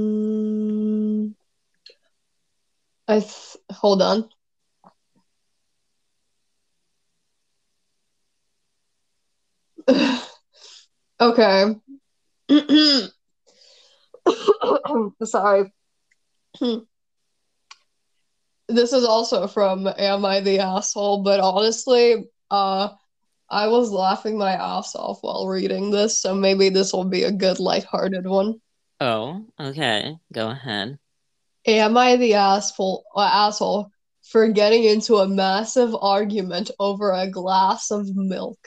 I th- hold on. okay. Sorry. this is also from Am I the Asshole? But honestly, uh, I was laughing my ass off while reading this, so maybe this will be a good lighthearted one. Oh, okay. Go ahead. Am I the asshole uh, asshole for getting into a massive argument over a glass of milk?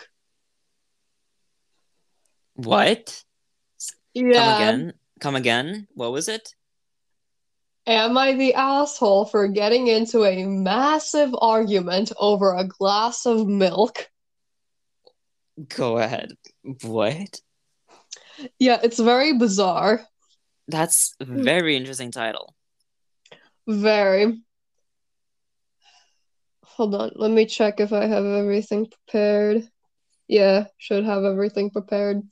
What? Come Yeah. again? Come again? What was it? Am I the asshole for getting into a massive argument over a glass of milk? Go ahead. What? Yeah, it's very bizarre. That's very interesting title. Very. Hold on, let me check if I have everything prepared. Yeah, should have everything prepared.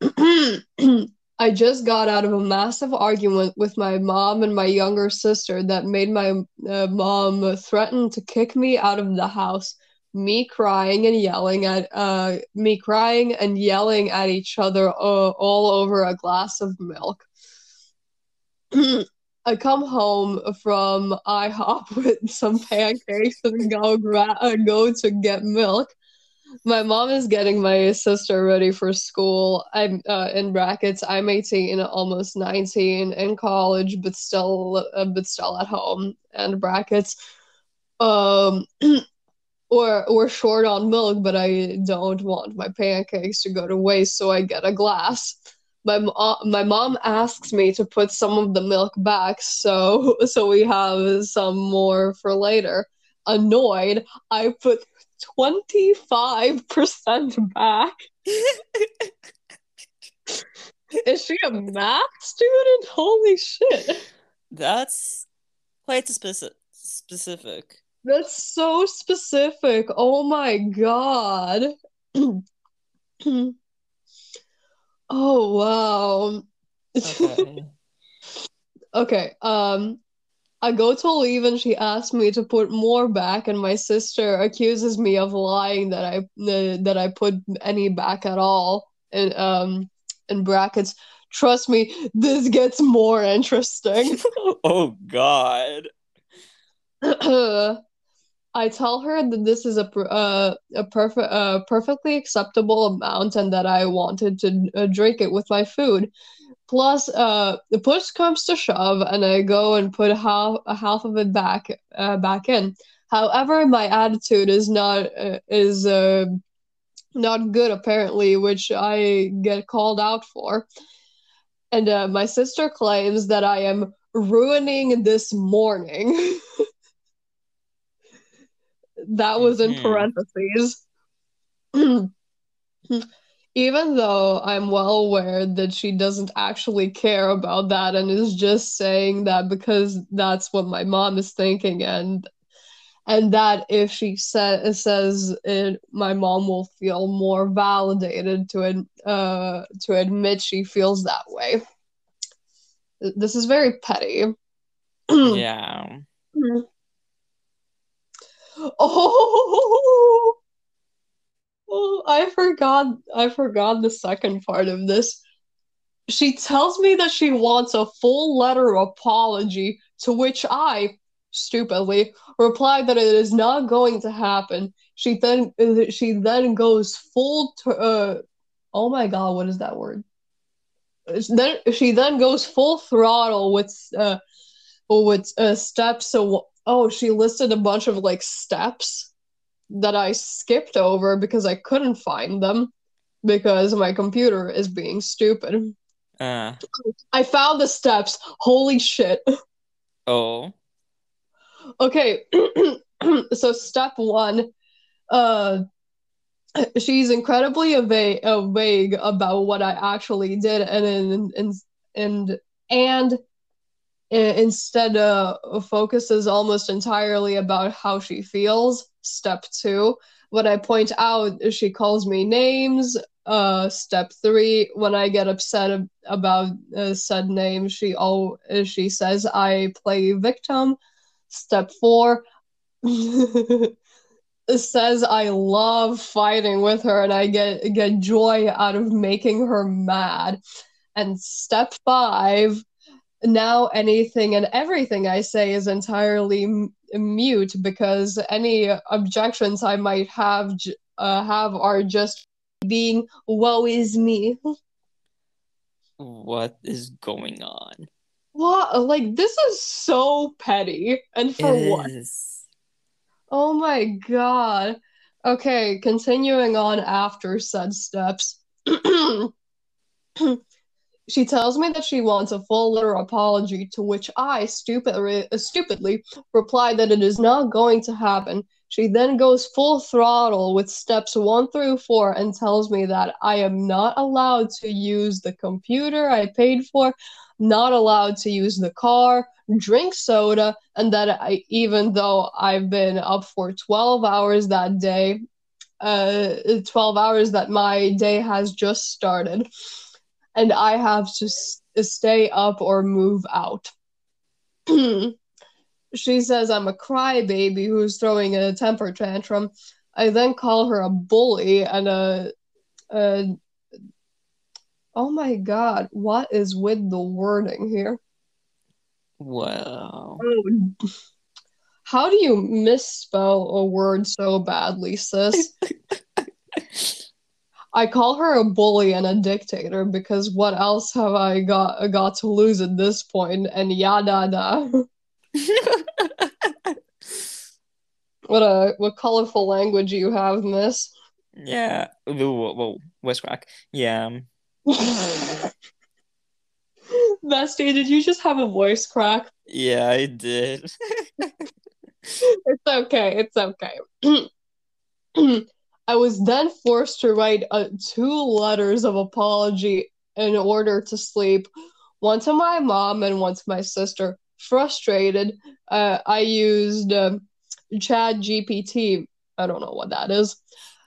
I just got out of a massive argument with my mom and my younger sister that made my uh, mom threaten to kick me out of the house. Me crying and yelling at uh, me crying and yelling at each other uh, all over a glass of milk. I come home from IHOP with some pancakes and go gra- uh, go to get milk. My mom is getting my sister ready for school. I'm uh, in brackets. I'm 18, almost 19, in college, but still, uh, but still at home. And brackets. Um, or we're short on milk, but I don't want my pancakes to go to waste, so I get a glass. My mo- uh, my mom asks me to put some of the milk back, so so we have some more for later. Annoyed, I put 25% back. Is she a math student? Holy shit. That's quite specific. Specific. That's so specific. Oh my god. oh wow. Okay. okay, um I go to leave and she asks me to put more back, and my sister accuses me of lying that I uh, that I put any back at all. And um, in brackets, trust me, this gets more interesting. oh God. I tell her that this is a uh, a perfect uh, perfectly acceptable amount and that I wanted to uh, drink it with my food. Plus, uh, the push comes to shove, and I go and put half half of it back uh, back in. However, my attitude is not uh, is uh, not good apparently, which I get called out for. And uh, my sister claims that I am ruining this morning. that was in Mhm. parentheses. Even though I'm well aware that she doesn't actually care about that and is just saying that because that's what my mom is thinking and and that if she sa- says it, my mom will feel more validated to ad- uh, to admit she feels that way. This is very petty. Yeah. Oh, oh, I forgot. I forgot the second part of this. She tells me that she wants a full letter apology, to which I, stupidly, reply that it is not going to happen. She then she then goes full uh, oh my god, what is that word? Then she then goes full throttle with uh with uh, steps. Oh, she listed a bunch of like steps that I skipped over because I couldn't find them because my computer is being stupid. Uh. I found the steps. Holy shit. Oh. Okay, so step one, uh, she's incredibly ava- uh, vague about what I actually did, and and and and and instead uh, focuses almost entirely about how she feels. Step two, when I point out, she calls me names. Uh, step three, when I get upset about uh, said name, she oh she says I play victim. Step four says I love fighting with her and I get get joy out of making her mad. And step five, now anything and everything I say is entirely m- mute because any objections I might have uh, have are just being woe is me. What is going on? What? Like this is so petty, and for It what? is. Oh my god. Okay, continuing on after said steps. she tells me that she wants a full letter apology, to which I stupidly, stupidly reply that it is not going to happen. She then goes full throttle with steps one through four and tells me that I am not allowed to use the computer I paid for, not allowed to use the car, drink soda, and that I, even though I've been up for 12 hours that day, uh, 12 hours that my day has just started, and I have to s- stay up or move out. she says I'm a crybaby who's throwing a temper tantrum. I then call her a bully and a, a oh my god, what is with the wording here? Wow. Oh, how do you misspell a word so badly, sis? I call her a bully and a dictator because what else have I got got to lose at this point? And yada da. What a what colorful language you have, miss. yeah. Whoa, whoa, crack. Yeah. Bestie, did you just have a voice crack? Yeah, I did. It's okay. It's okay. I was then forced to write uh, two letters of apology in order to sleep, one to my mom and one to my sister. Frustrated, uh, I used uh, Chat GPT. I don't know what that is.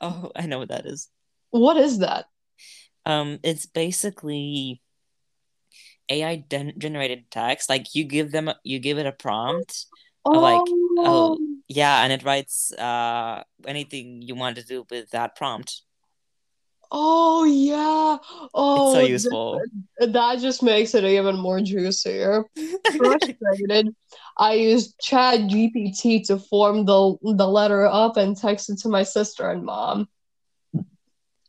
Oh, I know what that is. What is that? Um, it's basically AI gen- generated text. Like you give them, you give it a prompt. Oh, like, oh. Yeah, and it writes uh anything you want to do with that prompt. oh yeah. Oh, It's so th- useful. that just makes it even more juicier. Frustrated, I used Chat GPT to form the the letter up and text it to my sister and mom.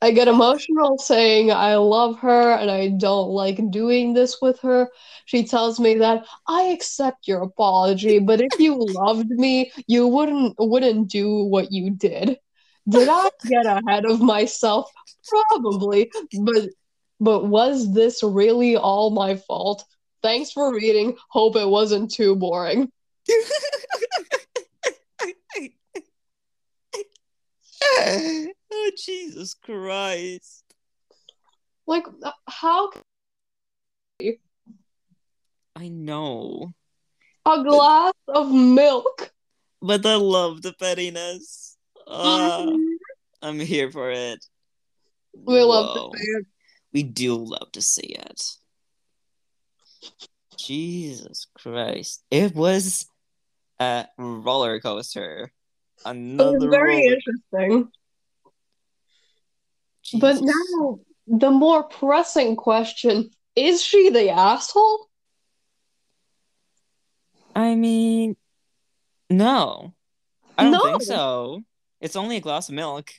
I get emotional saying I love her and I don't like doing this with her. She tells me that I accept your apology, but if you loved me, you wouldn't wouldn't do what you did. Did I get ahead of myself? Probably, but but was this really all my fault? Thanks for reading. Hope it wasn't too boring. oh Jesus Christ. Like how can I know. a glass of milk? But I love the pettiness. Uh, I'm here for it. We love to see it. We do love to see it. Jesus Christ. It was a roller coaster. It Another was very roller interesting. But now, the more pressing question is she the asshole? I mean, no. I don't No. think so. It's only a glass of milk.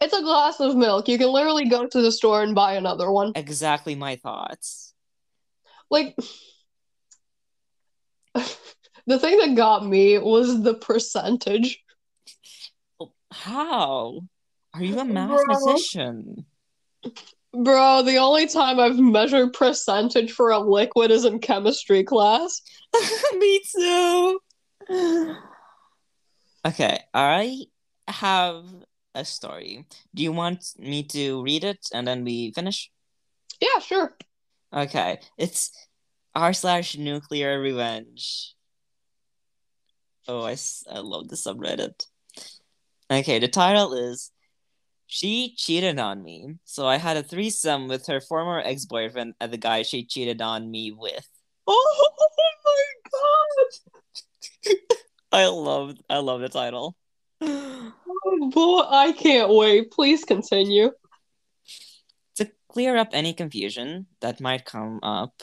It's a glass of milk. You can literally go to the store and buy another one. Exactly my thoughts. Like, the thing that got me was the percentage. How? Are you a Bro. mathematician? Bro, the only time I've measured percentage for a liquid is in chemistry class. Me too. Okay, I have a story. Do you want me to read it and then we finish? Yeah, sure. Okay, it's r slash nuclear revenge. Oh, I, I love the subreddit. Okay, the title is She Cheated on Me. So I had a threesome with her former ex boyfriend and the guy she cheated on me with. Oh my god! I love I love the title. Oh boy, I can't wait. Please continue. To clear up any confusion that might come up,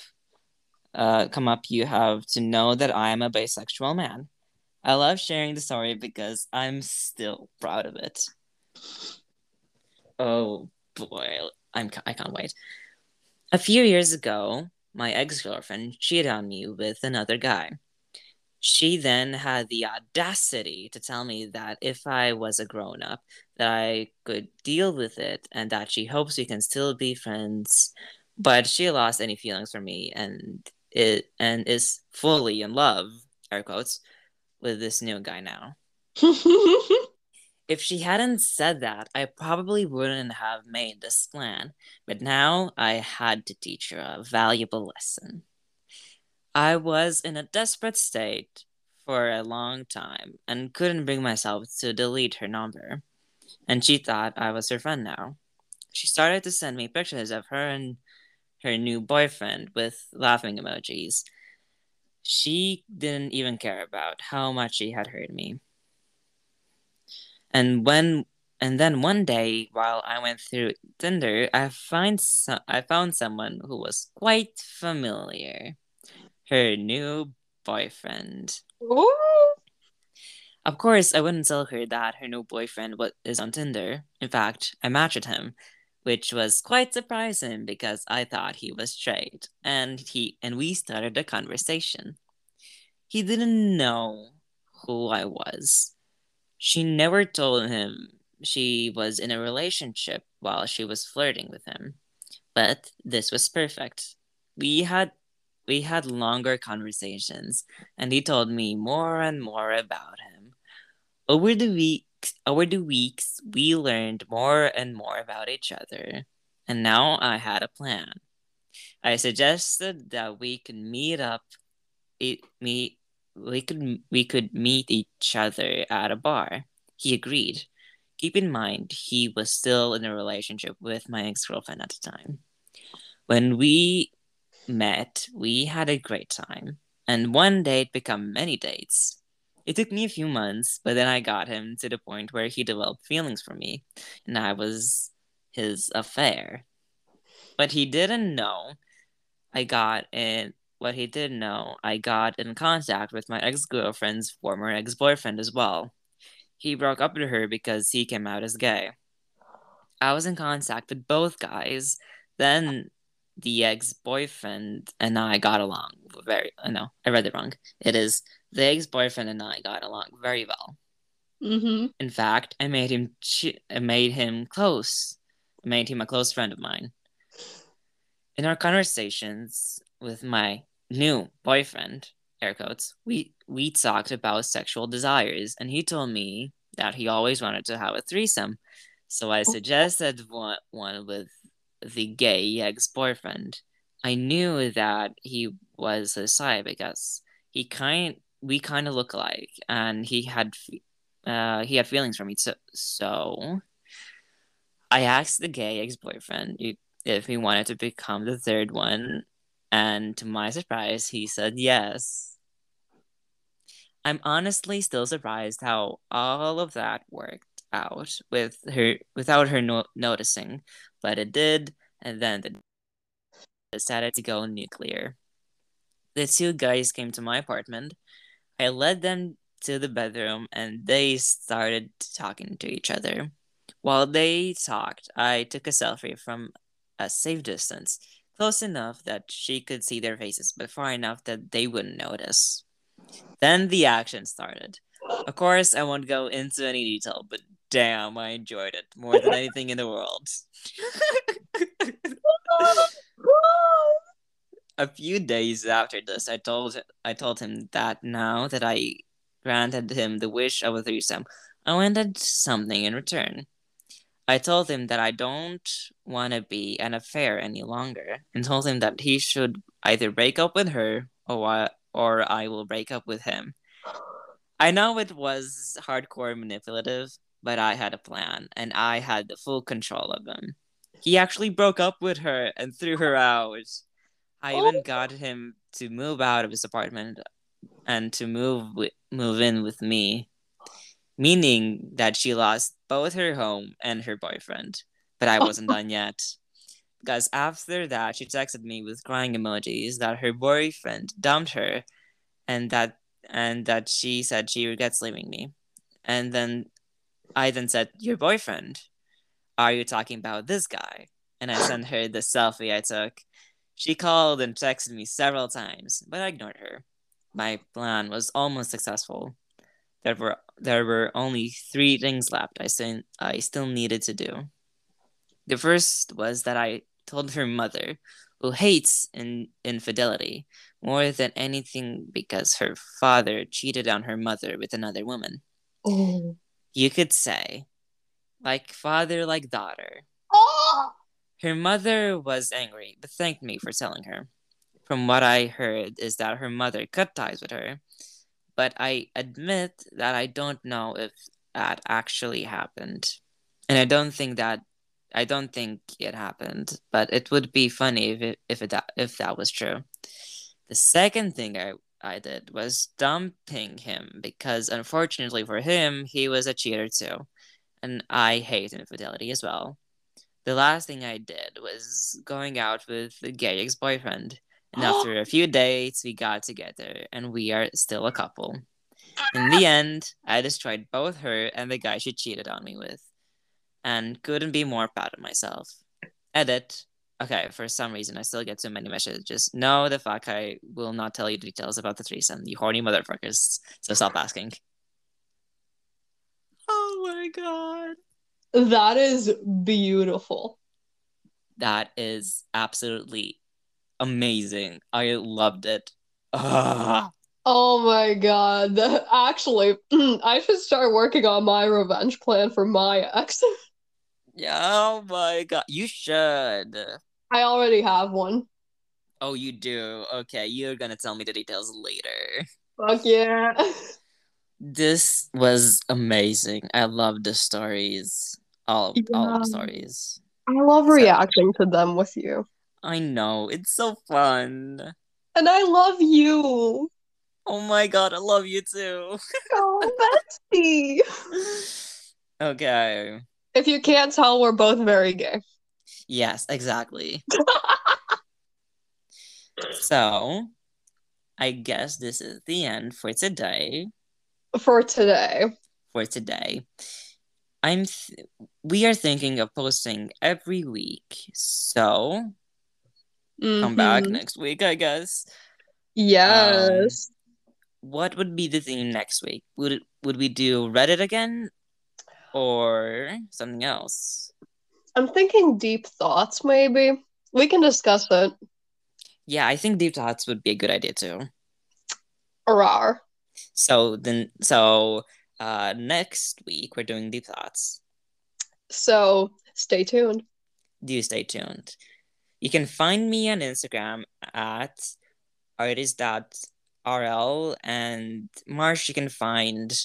uh, come up, you have to know that I am a bisexual man. I love sharing the story because I'm still proud of it. Oh boy, I'm I can't wait. A few years ago, my ex-girlfriend cheated on me with another guy. She then had the audacity to tell me that if I was a grown up, that I could deal with it and that she hopes we can still be friends, but she lost any feelings for me and it and is fully in love, air quotes, with this new guy now. if she hadn't said that, I probably wouldn't have made this plan. But now I had to teach her a valuable lesson. I was in a desperate state for a long time and couldn't bring myself to delete her number. And she thought I was her friend now. She started to send me pictures of her and her new boyfriend with laughing emojis she didn't even care about how much she had hurt me. And when and then one day while I went through Tinder, I find so- I found someone who was quite familiar. Her new boyfriend. Ooh. Of course, I wouldn't tell her that her new boyfriend was, is on Tinder. In fact, I matched him, which was quite surprising because I thought he was straight, and he and we started a conversation. He didn't know who I was. She never told him she was in a relationship while she was flirting with him. But this was perfect. We had we had longer conversations and he told me more and more about him. Over the week over the weeks, we learned more and more about each other, and now I had a plan. I suggested that we could meet up, meet, we could we could meet each other at a bar. He agreed. Keep in mind, he was still in a relationship with my ex girlfriend at the time. When we met, we had a great time, and one date became many dates. It took me a few months, but then I got him to the point where he developed feelings for me, and I was his affair. But he didn't know I got in what he did know, I got in contact with my ex girlfriend's former ex boyfriend as well. He broke up with her because he came out as gay. I was in contact with both guys. Then the ex boyfriend and I got along very. No, I read it wrong. It is the ex boyfriend and I got along very well. Mm-hmm. In fact, I made him. I made him close. I made him a close friend of mine. In our conversations with my new boyfriend, air quotes, we we talked about sexual desires, and he told me that he always wanted to have a threesome. So I suggested one, one with the gay ex boyfriend. I knew that he was his side because he kind we kind of look alike, and he had uh, he had feelings for me. So so I asked the gay ex boyfriend if he wanted to become the third one, and to my surprise, he said yes. I'm honestly still surprised how all of that worked out with her without her no- noticing, but it did, and then the decided to go nuclear. The two guys came to my apartment. I led them to the bedroom and they started talking to each other. While they talked, I took a selfie from a safe distance close enough that she could see their faces, but far enough that they wouldn't notice. Then the action started. Of course, I won't go into any detail, but damn, I enjoyed it more than anything in the world. a few days after this, I told I told him that now that I granted him the wish of a threesome, I wanted something in return. I told him that I don't want to be an affair any longer and told him that he should either break up with her or I, or I will break up with him. I know it was hardcore manipulative, but I had a plan and I had the full control of him. He actually broke up with her and threw her out. I oh. even got him to move out of his apartment and to move wi- move in with me, meaning that she lost both her home and her boyfriend. But I wasn't done yet. Because after that, she texted me with crying emojis that her boyfriend dumped her and that and that she said she regrets leaving me. And then I then said, Your boyfriend? Are you talking about this guy? And I sent her the selfie I took. She called and texted me several times, but I ignored her. My plan was almost successful. There were there were only three things left I still I still needed to do. The first was that I told her mother, who hates in, infidelity more than anything because her father cheated on her mother with another woman. Oh. You could say, like father, like daughter. Oh. Her mother was angry, but thanked me for telling her. From what I heard, is that her mother cut ties with her, but I admit that I don't know if that actually happened, and I don't think that I don't think it happened. But it would be funny if it, if it if that was true. The second thing I I did was dumping him because unfortunately for him, he was a cheater too, and I hate infidelity as well. The last thing I did was going out with the gay ex boyfriend. And after a few dates, we got together and we are still a couple. In the end, I destroyed both her and the guy she cheated on me with. And couldn't be more proud of myself. Edit. Okay, for some reason, I still get too many messages. No, the fuck, I will not tell you details about the threesome, you horny motherfuckers. So stop asking. Oh my god. That is beautiful. That is absolutely amazing. I loved it. Ugh. Oh my god. Actually, I should start working on my revenge plan for my ex. Yeah, oh my god. You should. I already have one. Oh, you do? Okay, you're gonna tell me the details later. Fuck yeah. This was amazing. I love the stories. All, all the stories. I love So- reacting to them with you. I know. It's so fun. And I love you. Oh my god, I love you too. Oh, bestie. okay. If you can't tell, we're both very gay. Yes, exactly. so, I guess this is the end for today. For today. For today, I'm. Th- we are thinking of posting every week. So come back Mhm. next week, I guess. Yes. What would be the theme next week? Would it, would we do Reddit again, or something else? I'm thinking deep thoughts, maybe. We can discuss it. Yeah, I think deep thoughts would be a good idea too. Arar. So then, so uh, next week we're doing deep thoughts. So stay tuned. Do you stay tuned. You can find me on Instagram at artist.rl and Marsh you can find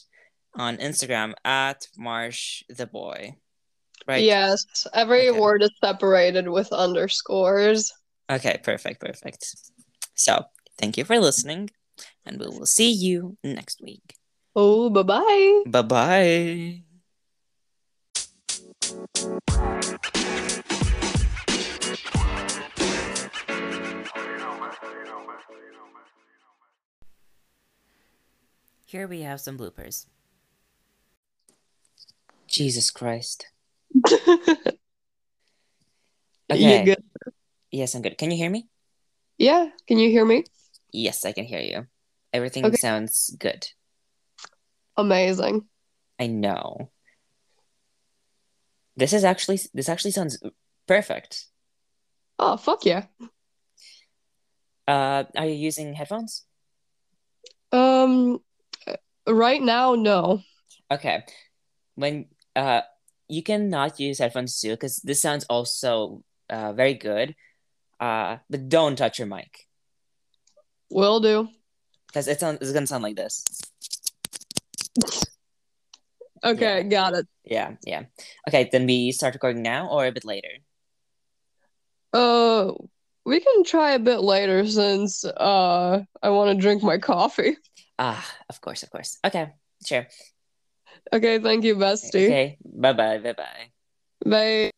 on Instagram at Marsh the boy. Right? Yes, every Okay. word is separated with underscores. Okay, perfect, perfect. So thank you for listening, and we will see you next week. Oh, bye bye. Bye bye. Here we have some bloopers. Jesus Christ. Okay. You good? Yes, I'm good. Can you hear me? Yeah, can you hear me? Yes, I can hear you. Everything Okay. sounds good. Amazing. I know. This is actually this actually sounds perfect. Oh, fuck yeah. Uh, are you using headphones? Um, right now, no. Okay. When uh you cannot use headphones too because this sounds also uh very good. Uh, but don't touch your mic. Will do. Because it's, on, it's gonna sound like this. Okay, Yeah. got it. Yeah, yeah. Okay, then we start recording now or a bit later. Uh, we can try a bit later since uh I want to drink my coffee. Ah, of course, of course. Okay, sure. Okay, thank you, bestie. Okay, bye bye, bye bye. Bye.